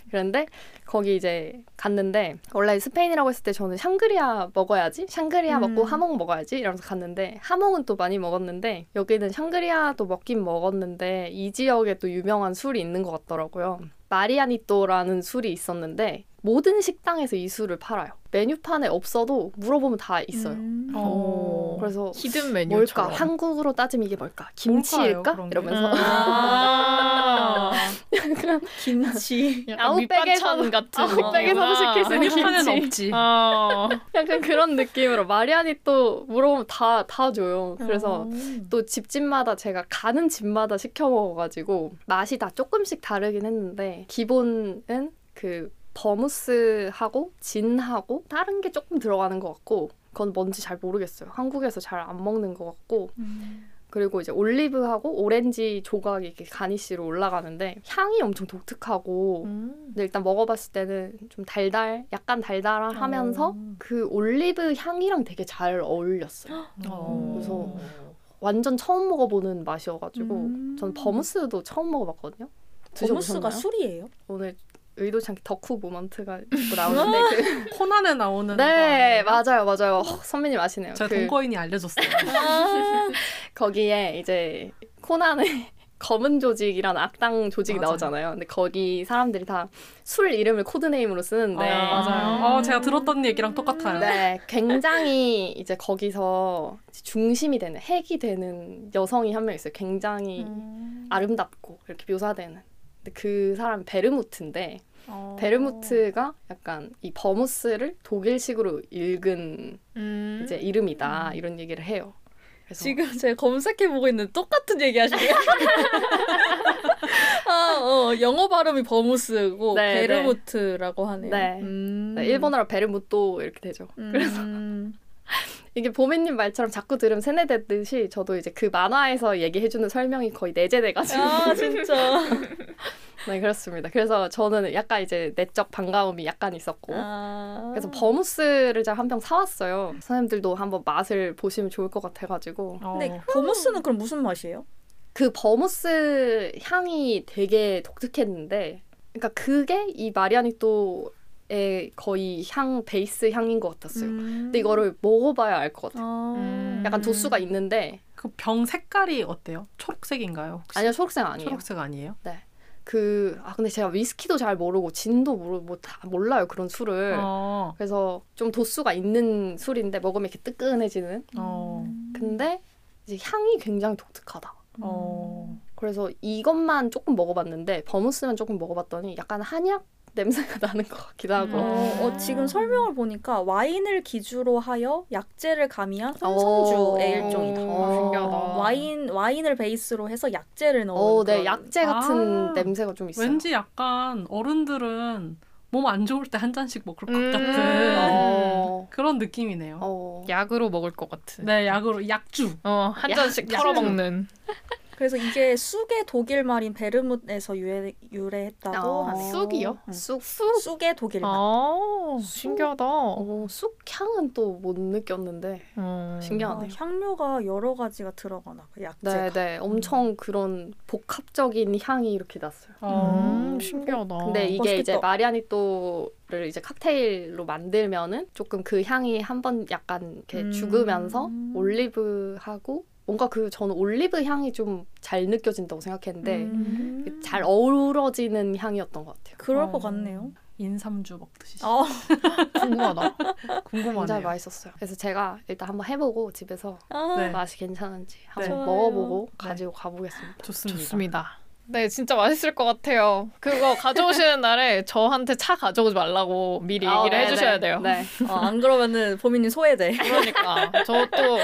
그런데 거기 이제 갔는데 원래 스페인이라고 했을 때 저는 샹그리아 먹어야지 샹그리아 음. 먹고 하몽 먹어야지 이러면서 갔는데 하몽은 또 많이 먹었는데 여기는 샹그리아도 먹긴 먹었는데 이 지역에 또 유명한 술이 있는 것 같더라고요. 마리아니또라는 술이 있었는데 모든 식당에서 이 술을 팔아요. 메뉴판에 없어도 물어보면 다 있어요. 음. 어. 그래서 히든 뭘까? 메뉴처럼. 한국으로 따지면 이게 뭘까? 김치일까? 게? 이러면서 아. 김치. 약간 아웃백에서- 밑반찬 같은 아웃백에서도 시킬 수 있는 메뉴판에는 김치. 없지. 어. 약간 그런 느낌으로 마리아니 또 물어보면 다 다 줘요. 그래서 어. 또 집집마다 제가 가는 집마다 시켜 먹어가지고 맛이 다 조금씩 다르긴 했는데 기본은 그 버무스하고 진하고 다른 게 조금 들어가는 것 같고 그건 뭔지 잘 모르겠어요. 한국에서 잘 안 먹는 것 같고 음. 그리고 이제 올리브하고 오렌지 조각이 이렇게 가니쉬로 올라가는데 향이 엄청 독특하고 음. 근데 일단 먹어봤을 때는 좀 달달, 약간 달달하면서 어. 그 올리브 향이랑 되게 잘 어울렸어요. 어. 그래서 완전 처음 먹어보는 맛이어가지고 음. 전 버무스도 처음 먹어봤거든요. 버무스가 드셔보셨나요? 술이에요? 오늘 의도치 않게 덕후 모먼트가 나오는데 그... 코난에 나오는 네? 맞아요 맞아요 어, 선배님 아시네요. 제가 그 동거인이 알려줬어요. 거기에 이제 코난의 검은 조직이란 악당 조직이 맞아요. 나오잖아요. 근데 거기 사람들이 다 술 이름을 코드네임으로 쓰는데 아, 맞아요. 어, 제가 들었던 얘기랑 똑같아요. 네, 굉장히 이제 거기서 중심이 되는 핵이 되는 여성이 한 명 있어요. 굉장히 음. 아름답고 이렇게 묘사되는. 그 사람 베르무트인데 어. 베르무트가 약간 이 vermouth를 독일식으로 읽은 음. 이제 이름이다 이런 얘기를 해요. 그래서 지금 제가 검색해 보고 있는 똑같은 얘기 하시네요. 아, 어, 영어 발음이 vermouth고 네, 베르무트라고 하네요. 네. 음. 네, 일본어로 베르무토 이렇게 되죠. 그래서 음. 이게 보미님 말처럼 자꾸 들으면 세뇌됐듯이 저도 이제 그 만화에서 얘기해주는 설명이 거의 내재돼가지고 아 진짜. 네 그렇습니다. 그래서 저는 약간 이제 내적 반가움이 약간 있었고 아. 그래서 버무스를 제가 한 병 사왔어요. 선생님들도 한번 맛을 보시면 좋을 것 같아가지고 어. 근데 버무스는 그럼 무슨 맛이에요? 그 버무스 향이 되게 독특했는데 그러니까 그게 이 마리아니또 의 거의 향 베이스 향인 것 같았어요. 음. 근데 이거를 먹어봐야 알 것 같아요. 아. 음. 약간 도수가 있는데 그 병 색깔이 어때요? 초록색인가요? 혹시? 아니요 초록색 아니에요. 초록색 아니에요? 그아 근데 제가 위스키도 잘 모르고 진도 모르고 뭐 다 몰라요 그런 술을. 어. 그래서 좀 도수가 있는 술인데 먹으면 이렇게 뜨끈해지는. 어. 근데 이제 향이 굉장히 독특하다. 어. 그래서 이것만 조금 먹어봤는데 버무스만 조금 먹어봤더니 약간 한약 냄새가 나는 것 같기도 하고. 어, 어, 지금 설명을 보니까 와인을 기주로 하여 약재를 가미한 혼성주의 어. 일종이다. 어. 와인 와인을 베이스로 해서 약재를 넣은 어, 네, 약재 같은 아, 냄새가 좀 있어요. 왠지 약간 어른들은 몸안 좋을 때 한 잔씩 먹을 것 음. 같은 어, 그런 느낌이네요. 어. 약으로 먹을 것 같은. 네, 약으로 약주. 어, 한 약- 잔씩 약- 털어 먹는. 그래서 이게 쑥의 독일 말인 베르뭇에서 유래, 유래했다고 어, 하네요. 쑥이요? 응. 쑥, 쑥. 쑥의 독일 말. 아, 신기하다. 어, 쑥 향은 또 못 느꼈는데 음. 아, 신기하네요. 향료가 여러 가지가 들어가나 그 약재가. 네, 네, 엄청 그런 복합적인 향이 이렇게 났어요. 음, 어. 신기하다. 근데 이게 맛있겠다. 이제 마리아니또 를 이제 칵테일로 만들면은 조금 그 향이 한번 약간 이렇게 음. 죽으면서 올리브하고 뭔가 그 저는 올리브 향이 좀 잘 느껴진다고 생각했는데 음. 잘 어우러지는 향이었던 것 같아요. 그럴 어. 것 같네요. 인삼주 먹듯이. 아, 궁금하다. 굉장히 궁금하네요. 맛있었어요. 그래서 제가 일단 한번 해보고 집에서 아, 네. 맛이 괜찮은지 한번 좋아요. 먹어보고 네. 가지고 가보겠습니다. 좋습니다. 좋습니다. 네, 진짜 맛있을 것 같아요. 그거 가져오시는 날에 저한테 차 가져오지 말라고 미리 아, 얘기를 네, 해주셔야 네. 돼요. 네. 어, 안 그러면은 보민이 소외돼. 그러니까 저 또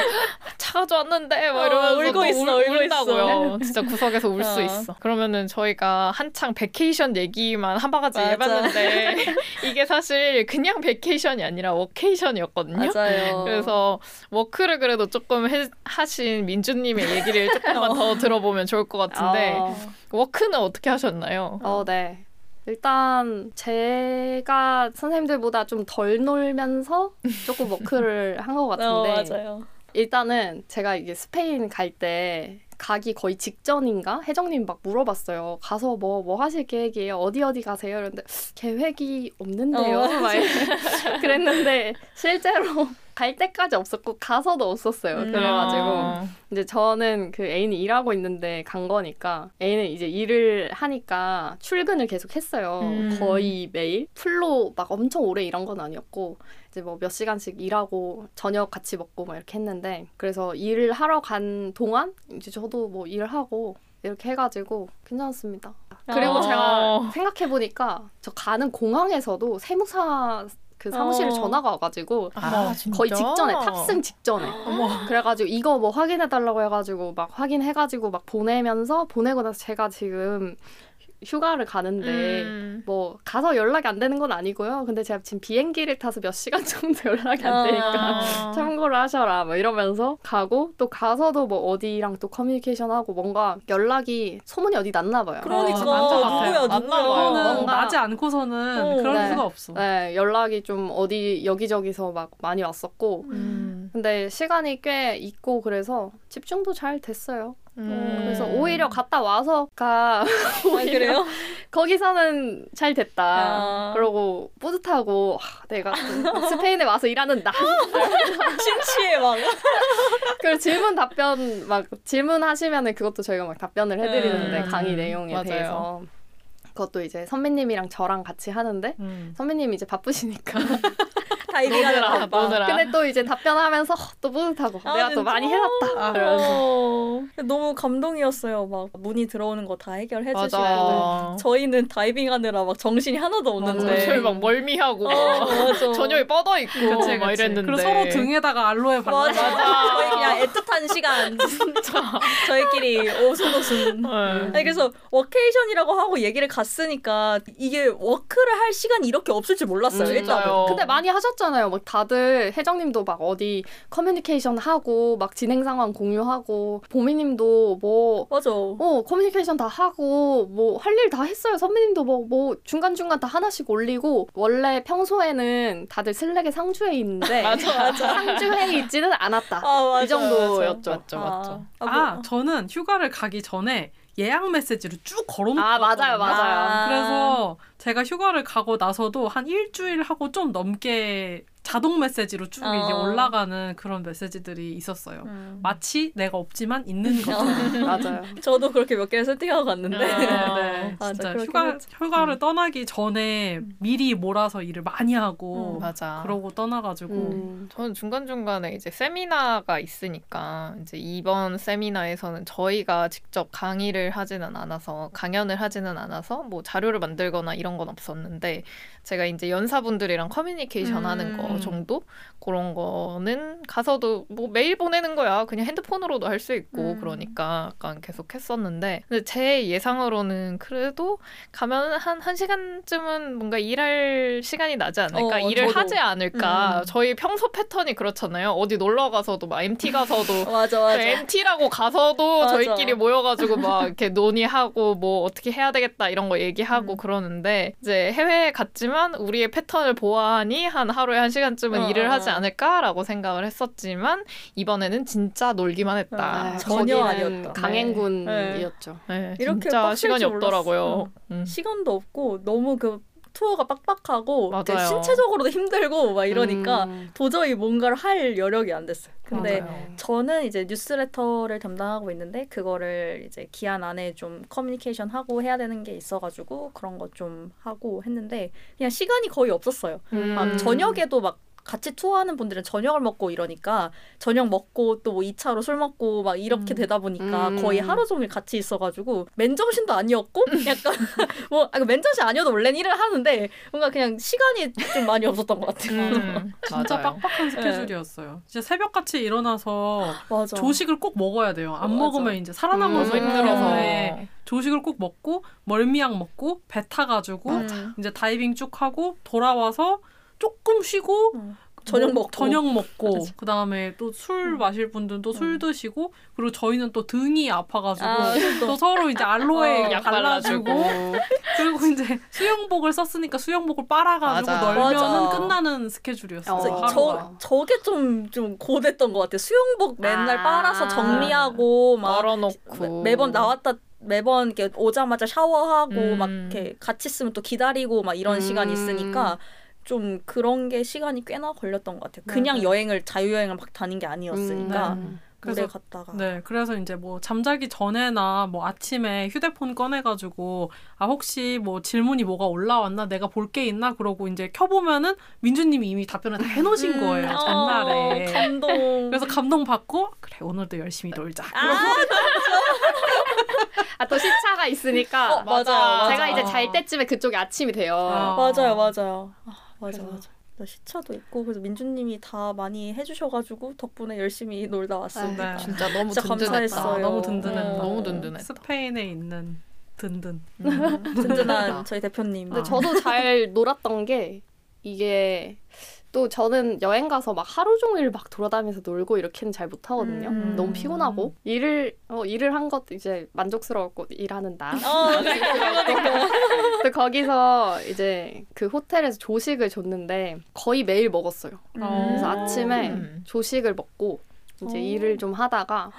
차 가져왔는데 막 어, 이러면서 울고 또 있어, 울, 울고 울다고요. 진짜 구석에서 울수 어. 있어. 그러면은 저희가 한창 vacation 얘기만 한 바가지 맞아. 해봤는데 이게 사실 그냥 vacation이 아니라 workation이었거든요. 맞아요. 그래서 work를 그래도 조금 해, 하신 민주님의 얘기를 조금만 더 들어보면 좋을 것 같은데 어, work는 어떻게 하셨나요? 어, 네. 일단 제가 선생님들보다 좀 덜 놀면서 조금 work를 한것 어, 같은데 맞아요. 일단은 제가 이게 스페인 갈 때 가기 거의 직전인가 혜정님 막 물어봤어요. 가서 뭐뭐 하실 계획이에요? 어디 어디 가세요? 이런데 계획이 없는데요. 어, 막 그랬는데 실제로 갈 때까지 없었고 가서도 없었어요. 음. 그래가지고 아, 이제 저는 그 애인이 일하고 있는데 간 거니까 애인은 이제 일을 하니까 출근을 계속 했어요. 음. 거의 매일 풀로 막 엄청 오래 일한 건 아니었고 이제 뭐 몇 시간씩 일하고 저녁 같이 먹고 막 이렇게 했는데 그래서 일을 하러 간 동안 이제 저도 뭐 일을 하고 이렇게 해가지고 괜찮았습니다. 그리고 아. 제가 생각해 보니까 저 가는 공항에서도 세무사 그 사무실에 어. 전화가 와가지고 아? 거의 직전에 탑승 직전에 그래가지고 이거 뭐 확인해 달라고 해가지고 막 확인해가지고 막 보내면서 보내고 나서 제가 지금 휴가를 가는데 음. 뭐 가서 연락이 안 되는 건 아니고요. 근데 제가 지금 비행기를 타서 몇 시간 정도 연락이 안 되니까 아. 참고를 하셔라 뭐 이러면서 가고 또 가서도 뭐 어디랑 또 커뮤니케이션 하고 뭔가 연락이 소문이 어디 났나 봐요. 그러니까 어, 누구야. 누구야. 뭔가- 나지 않고서는 어, 그럴 네. 수가 없어. 네, 연락이 좀 어디 여기저기서 막 많이 왔었고 음. 근데 시간이 꽤 있고 그래서 집중도 잘 됐어요. 음. 그래서 오히려 갔다 와서가 아, 그래요? 거기서는 잘 됐다. 아. 그러고 뿌듯하고 아, 내가 또 스페인에 와서 일하는 나. 심취해 막. 그리고 질문 답변 막 질문하시면은 그것도 저희가 막 답변을 해드리는데 음. 강의 내용에 맞아요. 대해서 그것도 이제 선배님이랑 저랑 같이 하는데 음. 선배님이 이제 바쁘시니까 다이빙하는 노느라, 바빠. 노느라. 근데 또 이제 답변하면서 또 뿌듯하고 아, 내가 또 진짜? 많이 해놨다. 그러면서 어, 너무 감동이었어요. 막 문의 들어오는 거 다 해결해 주시고. 저희는 다이빙하느라 막 정신이 하나도 없는데 저희 막 멀미하고 어. 저녁에 뻗어 있고 그치, 막 그치. 이랬는데 그리고 서로 등에다가 알로에 발라. 맞아. 저희 그냥 애틋한 시간 저희끼리 오순도순. 네. 아니 그래서 workation이라고 하고 얘기를 갔으니까 이게 work를 할 시간이 이렇게 없을 줄 몰랐어요. 음. 맞아요. 근데 많이 하셨 잖아요. 막 다들 혜정님도 막 어디 커뮤니케이션 하고 막 진행 상황 공유하고 보미님도 뭐 맞아. 어, 커뮤니케이션 다 하고, 뭐, 할 일 다 했어요. 선배님도 뭐, 뭐, 중간 중간 다 하나씩 올리고, 원래 평소에는 다들 Slack에 상주해 있는데, 맞아, 맞아. 상주해 있지는 않았다. 아, 맞아, 이 정도였죠. 맞죠, 맞죠. 아, 아, 뭐. 저는 휴가를 가기 전에 예약 메시지를 쭉 걸어놓고 아, 맞아요. 맞아요. 아. 그래서 제가 휴가를 가고 나서도 한 일주일 하고 좀 넘게 자동 메시지로 쭉 어. 이제 올라가는 그런 메시지들이 있었어요. 음. 마치 내가 없지만 있는 것처럼. 맞아요. 저도 그렇게 몇 개를 세팅하고 갔는데. 아, 네, 맞아, 진짜 휴가. 휴가를 떠나기 전에 미리 몰아서 일을 많이 하고 음. 맞아. 그러고 떠나가지고 음. 저는 중간중간에 이제 세미나가 있으니까 이제 이번 세미나에서는 저희가 직접 강의를 하지는 않아서 강연을 하지는 않아서 뭐 자료를 만들거나 이런 건 없었는데 제가 이제 연사분들이랑 커뮤니케이션 하는 거 음. 정도 그런 거는 가서도 뭐 메일 보내는 거야 그냥 핸드폰으로도 할 수 있고 음. 그러니까 약간 계속 했었는데 근데 제 예상으로는 그래도 가면 한 한 시간쯤은 뭔가 일할 시간이 나지 않을까 어, 일을 저도. 하지 않을까 음. 저희 평소 패턴이 그렇잖아요 어디 놀러 가서도 막 MT 가서도 맞아, 맞아. MT라고 가서도 맞아. 저희끼리 모여가지고 막 이렇게 논의하고 뭐 어떻게 해야 되겠다 이런 거 얘기하고 음. 그러는데 이제 해외에 갔지만 우리의 패턴을 보아하니 한 하루에 한 시간쯤은 어, 일을 어, 하지 어. 않을까라고 생각을 했었지만 이번에는 진짜 놀기만 했다. 아, 네, 전혀 아니었다. 강행군이었죠. 네, 이렇게 진짜 시간이 줄 없더라고요. 음. 시간도 없고 너무 그 투어가 빡빡하고. 신체적으로도 힘들고 막 이러니까 음. 도저히 뭔가를 할 여력이 안 됐어요. 근데 맞아요. 저는 이제 뉴스레터를 담당하고 있는데 그거를 이제 기한 안에 좀 커뮤니케이션 하고 해야 되는 게 있어가지고 그런 거 좀 하고 했는데 그냥 시간이 거의 없었어요. 음. 막 저녁에도 막 같이 투어하는 분들은 저녁을 먹고 이러니까 저녁 먹고 또 뭐 2차로 술 먹고 막 이렇게 음. 되다 보니까 음. 거의 하루 종일 같이 있어가지고 맨정신도 아니었고 약간 뭐 아, 맨정신 아니어도 원래는 일을 하는데 뭔가 그냥 시간이 좀 많이 없었던 것 같아요. 음, 진짜 맞아요. 빡빡한 스케줄이었어요. 진짜 새벽같이 일어나서 맞아. 조식을 꼭 먹어야 돼요. 안 맞아. 먹으면 이제 살아남아서 음. 힘들어서 조식을 꼭 먹고 멀미약 먹고 배 타가지고 음. 이제 다이빙 쭉 하고 돌아와서 조금 쉬고 음. 저녁 뭐 먹고. 저녁 먹고. 그 다음에 또술 음. 마실 분들은 또술 음. 드시고 그리고 저희는 또 등이 아파가지고 아, 또 또. 서로 이제 알로에 어, 약 발라주고 그리고 이제 수영복을 썼으니까 수영복을 빨아가지고 맞아. 널면은 맞아. 끝나는 스케줄이었어요. 어. 저 저게 좀 좀 고됐던 것 같아 요. 수영복 맨날 아. 빨아서 정리하고 막 널어놓고 매번 나왔다 매번 이렇게 오자마자 샤워하고 음. 막 이렇게 같이 있으면 또 기다리고 막 이런 음. 시간이 있으니까 좀 그런 게 시간이 꽤나 걸렸던 것 같아요. 그냥 맞아요. 여행을 자유여행을 막 다닌 게 아니었으니까 음. 오래 그래서 갔다가 네, 그래서 이제 뭐 잠자기 전에나 뭐 아침에 휴대폰 꺼내가지고 아 혹시 뭐 질문이 뭐가 올라왔나 내가 볼 게 있나 그러고 이제 켜보면은 민주님이 이미 답변을 다 해놓으신 거예요 어, 전날에. 감동. 그래서 감동 받고 그래 오늘도 열심히 놀자. 아, 아, 또 시차가 있으니까. 어, 맞아, 맞아. 제가 이제 잘 때쯤에 그쪽이 아침이 돼요. 아. 맞아요, 맞아요. 아, 맞아, 그래서- 맞아. 나 시차도 있고 그래서 민주님이 다 많이 해주셔가지고 덕분에 열심히 놀다 왔습니다. 네. 진짜 너무 진짜 든든했다. 감사했어요. 아, 너무 든든했다. 네. 너무 든든했다. 스페인에 있는 든든. 음. 든든한 저희 대표님. 근데 아. 저도 잘 놀았던 게 이게 또 저는 여행 가서 막 하루 종일 막 돌아다니면서 놀고 이렇게는 잘 못하거든요. 음. 너무 피곤하고 일을 어, 일을 한 것도 이제 만족스러웠고 일하는 나. 어, 그러니까. 또 거기서 이제 그 호텔에서 조식을 줬는데 거의 매일 먹었어요. 음. 그래서 아침에 음. 조식을 먹고 이제 오. 일을 좀 하다가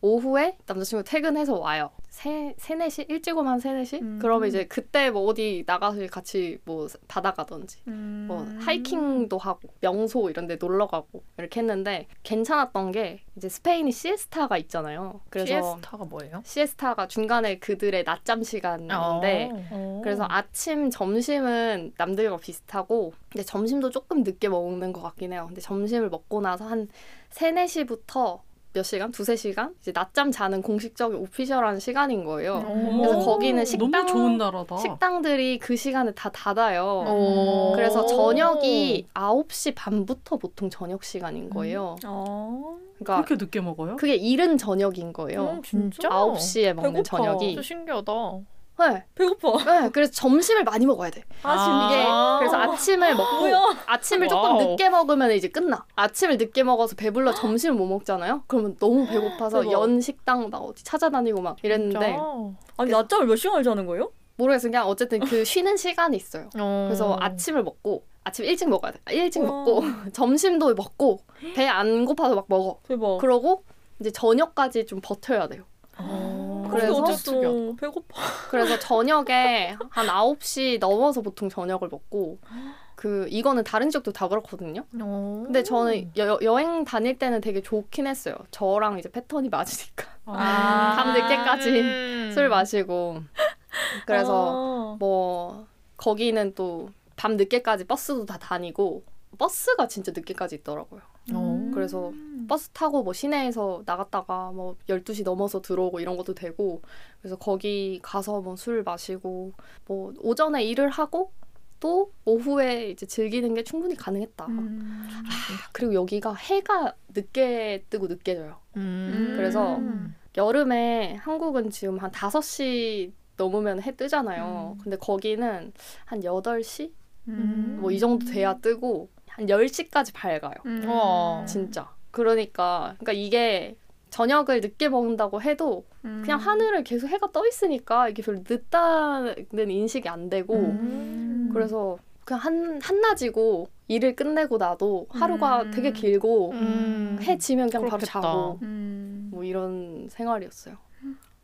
오후에 남자친구 퇴근해서 와요. 세, 세네 시 일찍 오면 한 세네 시? 음. 그러면 이제 그때 뭐 어디 나가서 같이 뭐 바다 가든지 음. 뭐 하이킹도 하고 명소 이런 데 놀러 가고 이렇게 했는데 괜찮았던 게 이제 스페인이 시에스타가 있잖아요. 그래서 시에스타가 뭐예요? 시에스타가 중간에 그들의 낮잠 시간인데 어. 그래서 아침, 점심은 남들과 비슷하고 근데 점심도 조금 늦게 먹는 것 같긴 해요. 근데 점심을 먹고 나서 한 3, 4시부터 몇 시간? 두세 시간? 이제 낮잠 자는 공식적인 오피셜한 시간인 거예요. 그래서 오, 거기는 식당-. 식당들이 그 시간에 다 닫아요. 오. 그래서 저녁이 9시 반부터 보통 저녁 시간인 거예요. 어. 그러니까 그렇게 늦게 먹어요? 그게 이른 저녁인 거예요. 음, 진짜? 9시에 먹는 배고파. 저녁이. 저 신기하다. 네. 배고파. 네. 그래서 점심을 많이 먹어야 돼. 아, 이게 아. 그래서 아침을 먹고? 아침을 와우. 조금 늦게 먹으면 이제 끝나. 아침을 늦게 먹어서 배불러 점심을 못 먹잖아요. 그러면 너무 배고파서 대박. 연 식당 막 어디 찾아다니고 막 이랬는데 진짜? 아니 낮잠을 몇 시간을 자는 거예요? 모르겠어요. 그냥 어쨌든 그 쉬는 시간이 있어요. 어. 그래서 아침을 먹고 아침 일찍 먹어야 돼. 일찍 와. 먹고 점심도 먹고 배 안 고파도 막 먹어. 대박. 그러고 이제 저녁까지 좀 버텨야 돼요. 어. 그래서 어쨌어 배고파. 그래서 저녁에 한 9시 넘어서 보통 저녁을 먹고 그 이거는 다른 지역도 다 그렇거든요. 어. 근데 저는 여, 여행 다닐 때는 되게 좋긴 했어요. 저랑 이제 패턴이 맞으니까 아. 밤 늦게까지 음. 술 마시고 그래서 어. 뭐 거기는 또 밤 늦게까지 버스도 다 다니고 버스가 진짜 늦게까지 있더라고요. 어. 그래서 버스 타고 뭐 시내에서 나갔다가 뭐 12시 넘어서 들어오고 이런 것도 되고 그래서 거기 가서 뭐 술 마시고 뭐 오전에 일을 하고 또 오후에 이제 즐기는 게 충분히 가능했다. 음. 그리고 여기가 해가 늦게 뜨고 늦게 져요. 음. 그래서 음. 여름에 한국은 지금 한 5시 넘으면 해 뜨잖아요. 음. 근데 거기는 한 8시? 음. 뭐이 정도 돼야 뜨고 한 10시까지 밝아요. 음. 진짜. 그러니까 그러니까 이게 저녁을 늦게 먹는다고 해도 음. 그냥 하늘에 계속 해가 떠 있으니까 이게 별로 늦다는 인식이 안 되고 음. 그래서 그냥 한 한낮이고 일을 끝내고 나도 하루가 음. 되게 길고 음. 해 지면 그냥 그렇겠다. 바로 자고 음. 뭐 이런 생활이었어요.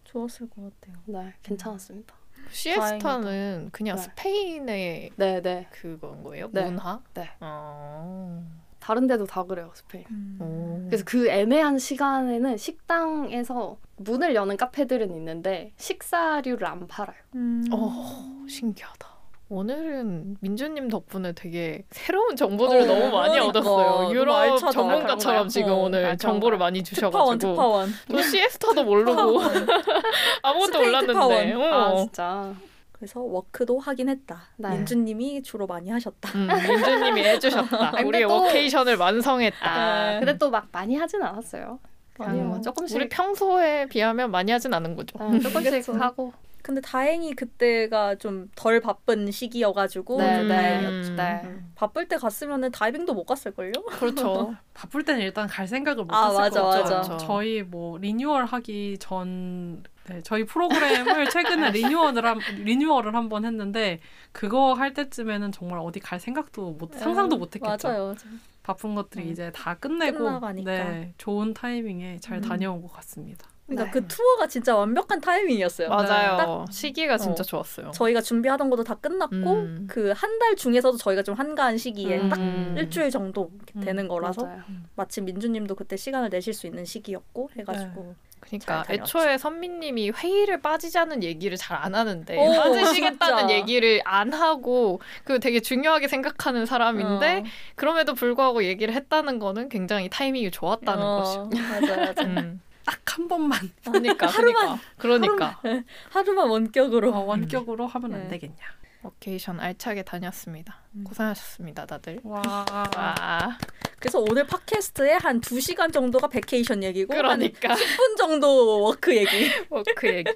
좋았을 것 같아요. 네, 괜찮았습니다. 시에스타는 그냥 네. 스페인의 네, 네. 그건 거예요? 네. 문화? 네. 어. 다른 데도 다 그래요, 스페인. 음. 오. 그래서 그 애매한 시간에는 식당에서 문을 여는 카페들은 있는데 식사류를 안 팔아요. 음. 어, 신기하다. 오늘은 민주님 덕분에 되게 새로운 정보들을 어, 너무 많이 그러니까. 얻었어요. 유럽. 전문가처럼 지금 어, 오늘 알차다. 정보를 많이 특파원 주셔가지고 특파원. 저 시에스타도 모르고 아무것도 몰랐는데. 특파원. 아 어. 진짜. 그래서 워크도 하긴 했다. 네. 민주님이 주로 많이 하셨다. 음, 민주님이 해주셨다. 근데 우리의 또- 워케이션을 완성했다. 아, 근데 또 막 많이 하진 않았어요. 아니요. 뭐 조금씩 우리 평소에 비하면 많이 하진 않은 거죠. 아, 조금씩. 하고. 근데 다행히 그때가 좀 덜 바쁜 시기여가지고 네, 좀 네. 다행이었죠. 네. 음. 바쁠 때 갔으면은 다이빙도 못 갔을걸요? 그렇죠. 바쁠 때는 일단 갈 생각을 못 아, 했을 맞아, 것 같아요. 맞아. 저희 뭐 리뉴얼 하기 전 네, 저희 프로그램을 최근에 리뉴얼을 한, 리뉴얼을 한 번 했는데 그거 할 때쯤에는 정말 어디 갈 생각도 못 상상도 못 했겠죠. 맞아요. 맞아요. 바쁜 것들이 음. 이제 다 끝내고 끝나가니까. 네, 좋은 타이밍에 잘 음. 다녀온 것 같습니다. 그러니까 네. 그 투어가 진짜 완벽한 타이밍이었어요. 맞아요. 시기가 진짜 어. 좋았어요. 저희가 준비하던 것도 다 끝났고 음. 그한 달 중에서도 저희가 좀 한가한 시기에 음. 딱 일주일 정도 음, 되는 거라서 맞아요. 마침 민주님도 그때 시간을 내실 수 있는 시기였고 해가지고 그러니까 잘 다녀왔죠. 애초에 선미님이 회의를 빠지자는 얘기를 잘 안 하는데 오, 빠지시겠다는 진짜. 얘기를 안 하고 그 되게 중요하게 생각하는 사람인데 어. 그럼에도 불구하고 얘기를 했다는 거는 굉장히 타이밍이 좋았다는 어, 것이요. 맞아 맞아. 음. 딱 한 번만 그러니까 하루만, 그러니까 그러니까 하루만 원격으로 어, 원격으로 하면 네. 안 되겠냐. 워케이션 알차게 다녔습니다. 음. 고생하셨습니다, 다들. 와. 와, 그래서 오늘 팟캐스트에 한 2시간 정도가 vacation 얘기고 그러니까 한 10분 정도 워크 얘기. 워크 얘기.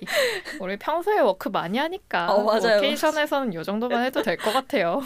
우리 평소에 워크 많이 하니까 어, 맞아요. 워케이션에서는 이 정도만 해도 될 것 같아요.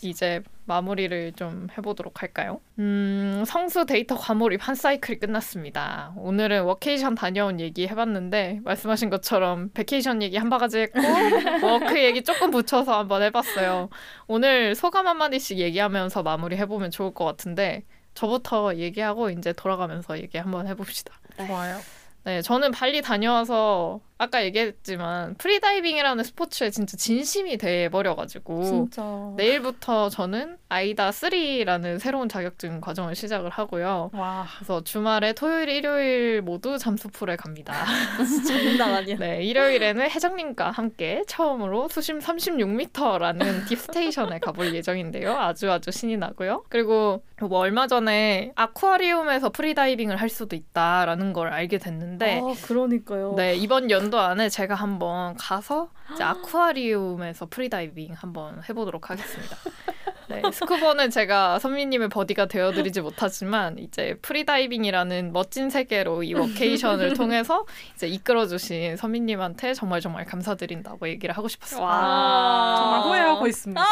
이제 마무리를 좀 해보도록 할까요? 음, 성수 데이터 과몰입 한 사이클이 끝났습니다. 오늘은 워케이션 다녀온 얘기 해봤는데 말씀하신 것처럼 vacation 얘기 한 바가지 했고 work 얘기 조금 붙여서 한번 해봤어요. 오늘 소감 한마디씩 얘기하면서 마무리 해보면 좋을 것 같은데 저부터 얘기하고 이제 돌아가면서 얘기 한번 해봅시다. 좋아요. 네, 저는 발리 다녀와서 아까 얘기했지만 freediving이라는 스포츠에 진짜 진심이 돼 버려가지고 진짜. 내일부터 저는 AIDA 3라는 새로운 자격증 과정을 시작을 하고요. 와. 그래서 주말에 토요일, 일요일 모두 잠수풀에 갑니다. 장난 아니야. 네, 일요일에는 회장님과 함께 처음으로 수심 36m라는 Deepstation에 가볼 예정인데요. 아주 아주 신이 나고요. 그리고 뭐 얼마 전에 아쿠아리움에서 freediving을 할 수도 있다라는 걸 알게 됐는데 아, 그러니까요. 네, 이번 연도 안에 제가 한번 가서 이제 아쿠아리움에서 프리다이빙 한번 해보도록 하겠습니다. 네, 스쿠버는 제가 선미님의 buddy가 되어드리지 못하지만 이제 freediving이라는 멋진 세계로 이 워케이션을 통해서 이제 이끌어주신 선미님한테 정말 정말 감사드린다고 얘기를 하고 싶었어요. 와. 정말 후회하고 있습니다.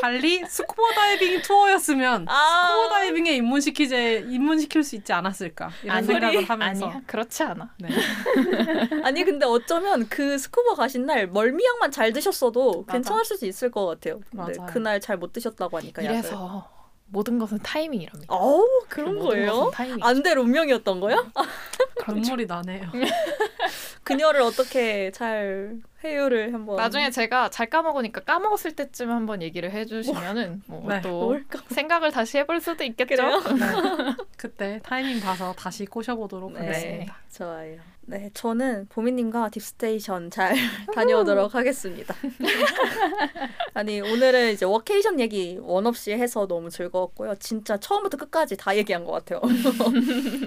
발리 스쿠버 다이빙 투어였으면 아. 스쿠버 다이빙에 입문시키제 입문시킬 수 있지 않았을까 이런 생각을 하면서 아니야, 그렇지 않아. 네. 아니 근데 어쩌면 그 스쿠버 가신 날 멀미약만 잘 드셨어도 맞아. 괜찮을 수 있을 것 같아요. 근데 맞아요. 그날 잘 못 드셨다고 하니까 약을. 이래서 모든 것은 타이밍이랍니다. 어우 그런 거예요? 안될 운명이었던 거야? 눈물이 나네요. 그녀를 어떻게 잘 회유를 한번 나중에 제가 잘 까먹으니까 까먹었을 때쯤 한번 얘기를 해주시면은 뭐 네. 또? 생각을 다시 해볼 수도 있겠죠. 네. 그때 타이밍 봐서 다시 꼬셔보도록 네. 하겠습니다. 좋아요. 네, 저는 보미님과 Deepstation 잘 다녀오도록 하겠습니다. 아니 오늘은 이제 워케이션 얘기 원 없이 해서 너무 즐거웠고요. 진짜 처음부터 끝까지 다 얘기한 것 같아요.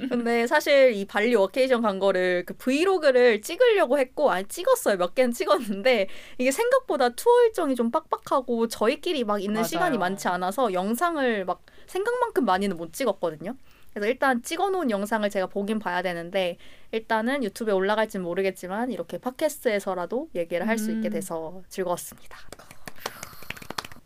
근데 사실 이 발리 워케이션 간 거를 그 vlog를 찍으려고 했고, 아니 찍었어요. 몇 개는 찍었는데 이게 생각보다 투어 일정이 좀 빡빡하고 저희끼리 막 있는 맞아요. 시간이 많지 않아서 영상을 막 생각만큼 많이는 못 찍었거든요. 그래서 일단 찍어놓은 영상을 제가 보긴 봐야 되는데 일단은 유튜브에 올라갈진 모르겠지만 이렇게 팟캐스트에서라도 얘기를 할수 있게 음. 돼서 즐거웠습니다.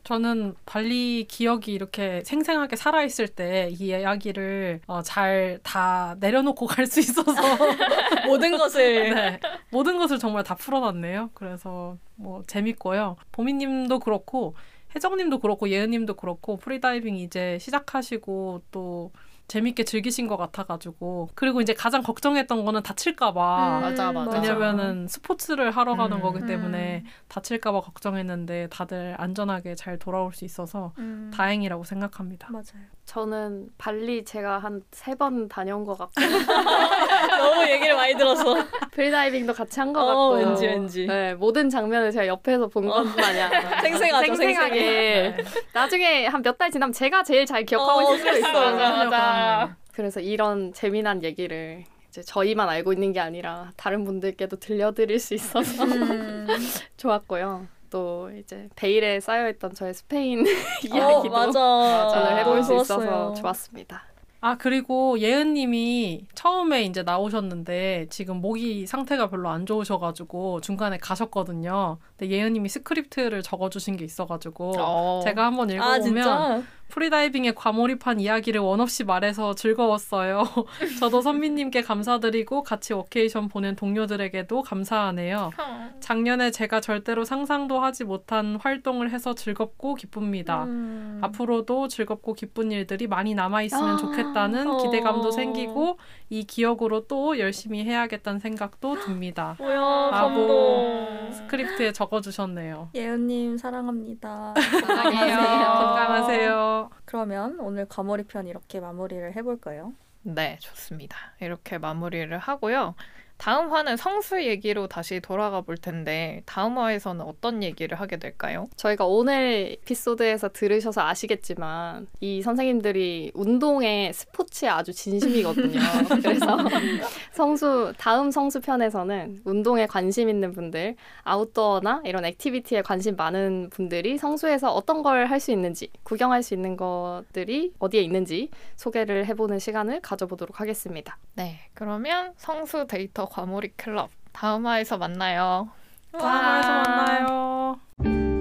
저는 발리 기억이 이렇게 생생하게 살아있을 때 이 이야기를 어, 잘 다 내려놓고 갈 수 있어서 모든 것을 네, 모든 것을 정말 다 풀어놨네요. 그래서 뭐 재밌고요. 보미님도 그렇고 혜정님도 그렇고 예은님도 그렇고 프리다이빙 이제 시작하시고 또 재밌게 즐기신 것 같아가지고 그리고 이제 가장 걱정했던 거는 다칠까봐 음, 맞아, 맞아. 왜냐면은 스포츠를 하러 가는 음. 거기 때문에 다칠까봐 걱정했는데 다들 안전하게 잘 돌아올 수 있어서 음, 다행이라고 생각합니다. 맞아요. 저는 발리 제가 한 세 번 다녀온 것 같고 너무 얘기를 많이 들어서 프리다이빙도 같이 한것 어, 같고 왠지, 왠지. 네, 모든 장면을 제가 옆에서 본 것 마냥 생생하죠, 생생하게 네. 나중에 한 몇 달 지나면 제가 제일 잘 기억하고 어, 있을 수도 있어요. 맞아, 맞아. 그래서 이런 재미난 얘기를 이제 저희만 알고 있는 게 아니라 다른 분들께도 들려드릴 수 있어서 음. 좋았고요. 또 이제 베일에 쌓여있던 저의 스페인 어, 이야기도 맞아. 오늘 해볼 수 좋았어요. 있어서 좋았습니다. 아 그리고 예은님이 처음에 이제 나오셨는데 지금 목이 상태가 별로 안 좋으셔가지고 중간에 가셨거든요. 예은님이 스크립트를 적어주신 게 있어가지고 어. 제가 한번 아 읽어보면 진짜 freediving에 과몰입한 이야기를 원 없이 말해서 즐거웠어요. 저도 선미님께 감사드리고 같이 워케이션 보낸 동료들에게도 감사하네요. 작년에 제가 절대로 상상도 하지 못한 활동을 해서 즐겁고 기쁩니다. 음. 앞으로도 즐겁고 기쁜 일들이 많이 남아있으면 좋겠다는 어. 기대감도 생기고 이 기억으로 또 열심히 해야겠다는 생각도 듭니다. 뭐야 라고 감동. 스크립트에 적어 주셨네요. 예은님 사랑합니다. 사랑해요. 건강하세요. 그러면 오늘 과몰입 편 이렇게 마무리를 해볼까요? 네, 좋습니다. 이렇게 마무리를 하고요. 다음 화는 성수 얘기로 다시 돌아가 볼 텐데 다음 화에서는 어떤 얘기를 하게 될까요? 저희가 오늘 에피소드에서 들으셔서 아시겠지만 이 선생님들이 운동에 스포츠에 아주 진심이거든요. 그래서 성수 다음 성수 편에서는 운동에 관심 있는 분들, 아웃도어나 이런 activity에 관심 많은 분들이 성수에서 어떤 걸 할 수 있는지, 구경할 수 있는 것들이 어디에 있는지 소개를 해보는 시간을 가져보도록 하겠습니다. 네, 그러면 성수 데이터 과몰입 클럽 다음화에서 만나요. 다음화에서 만나요.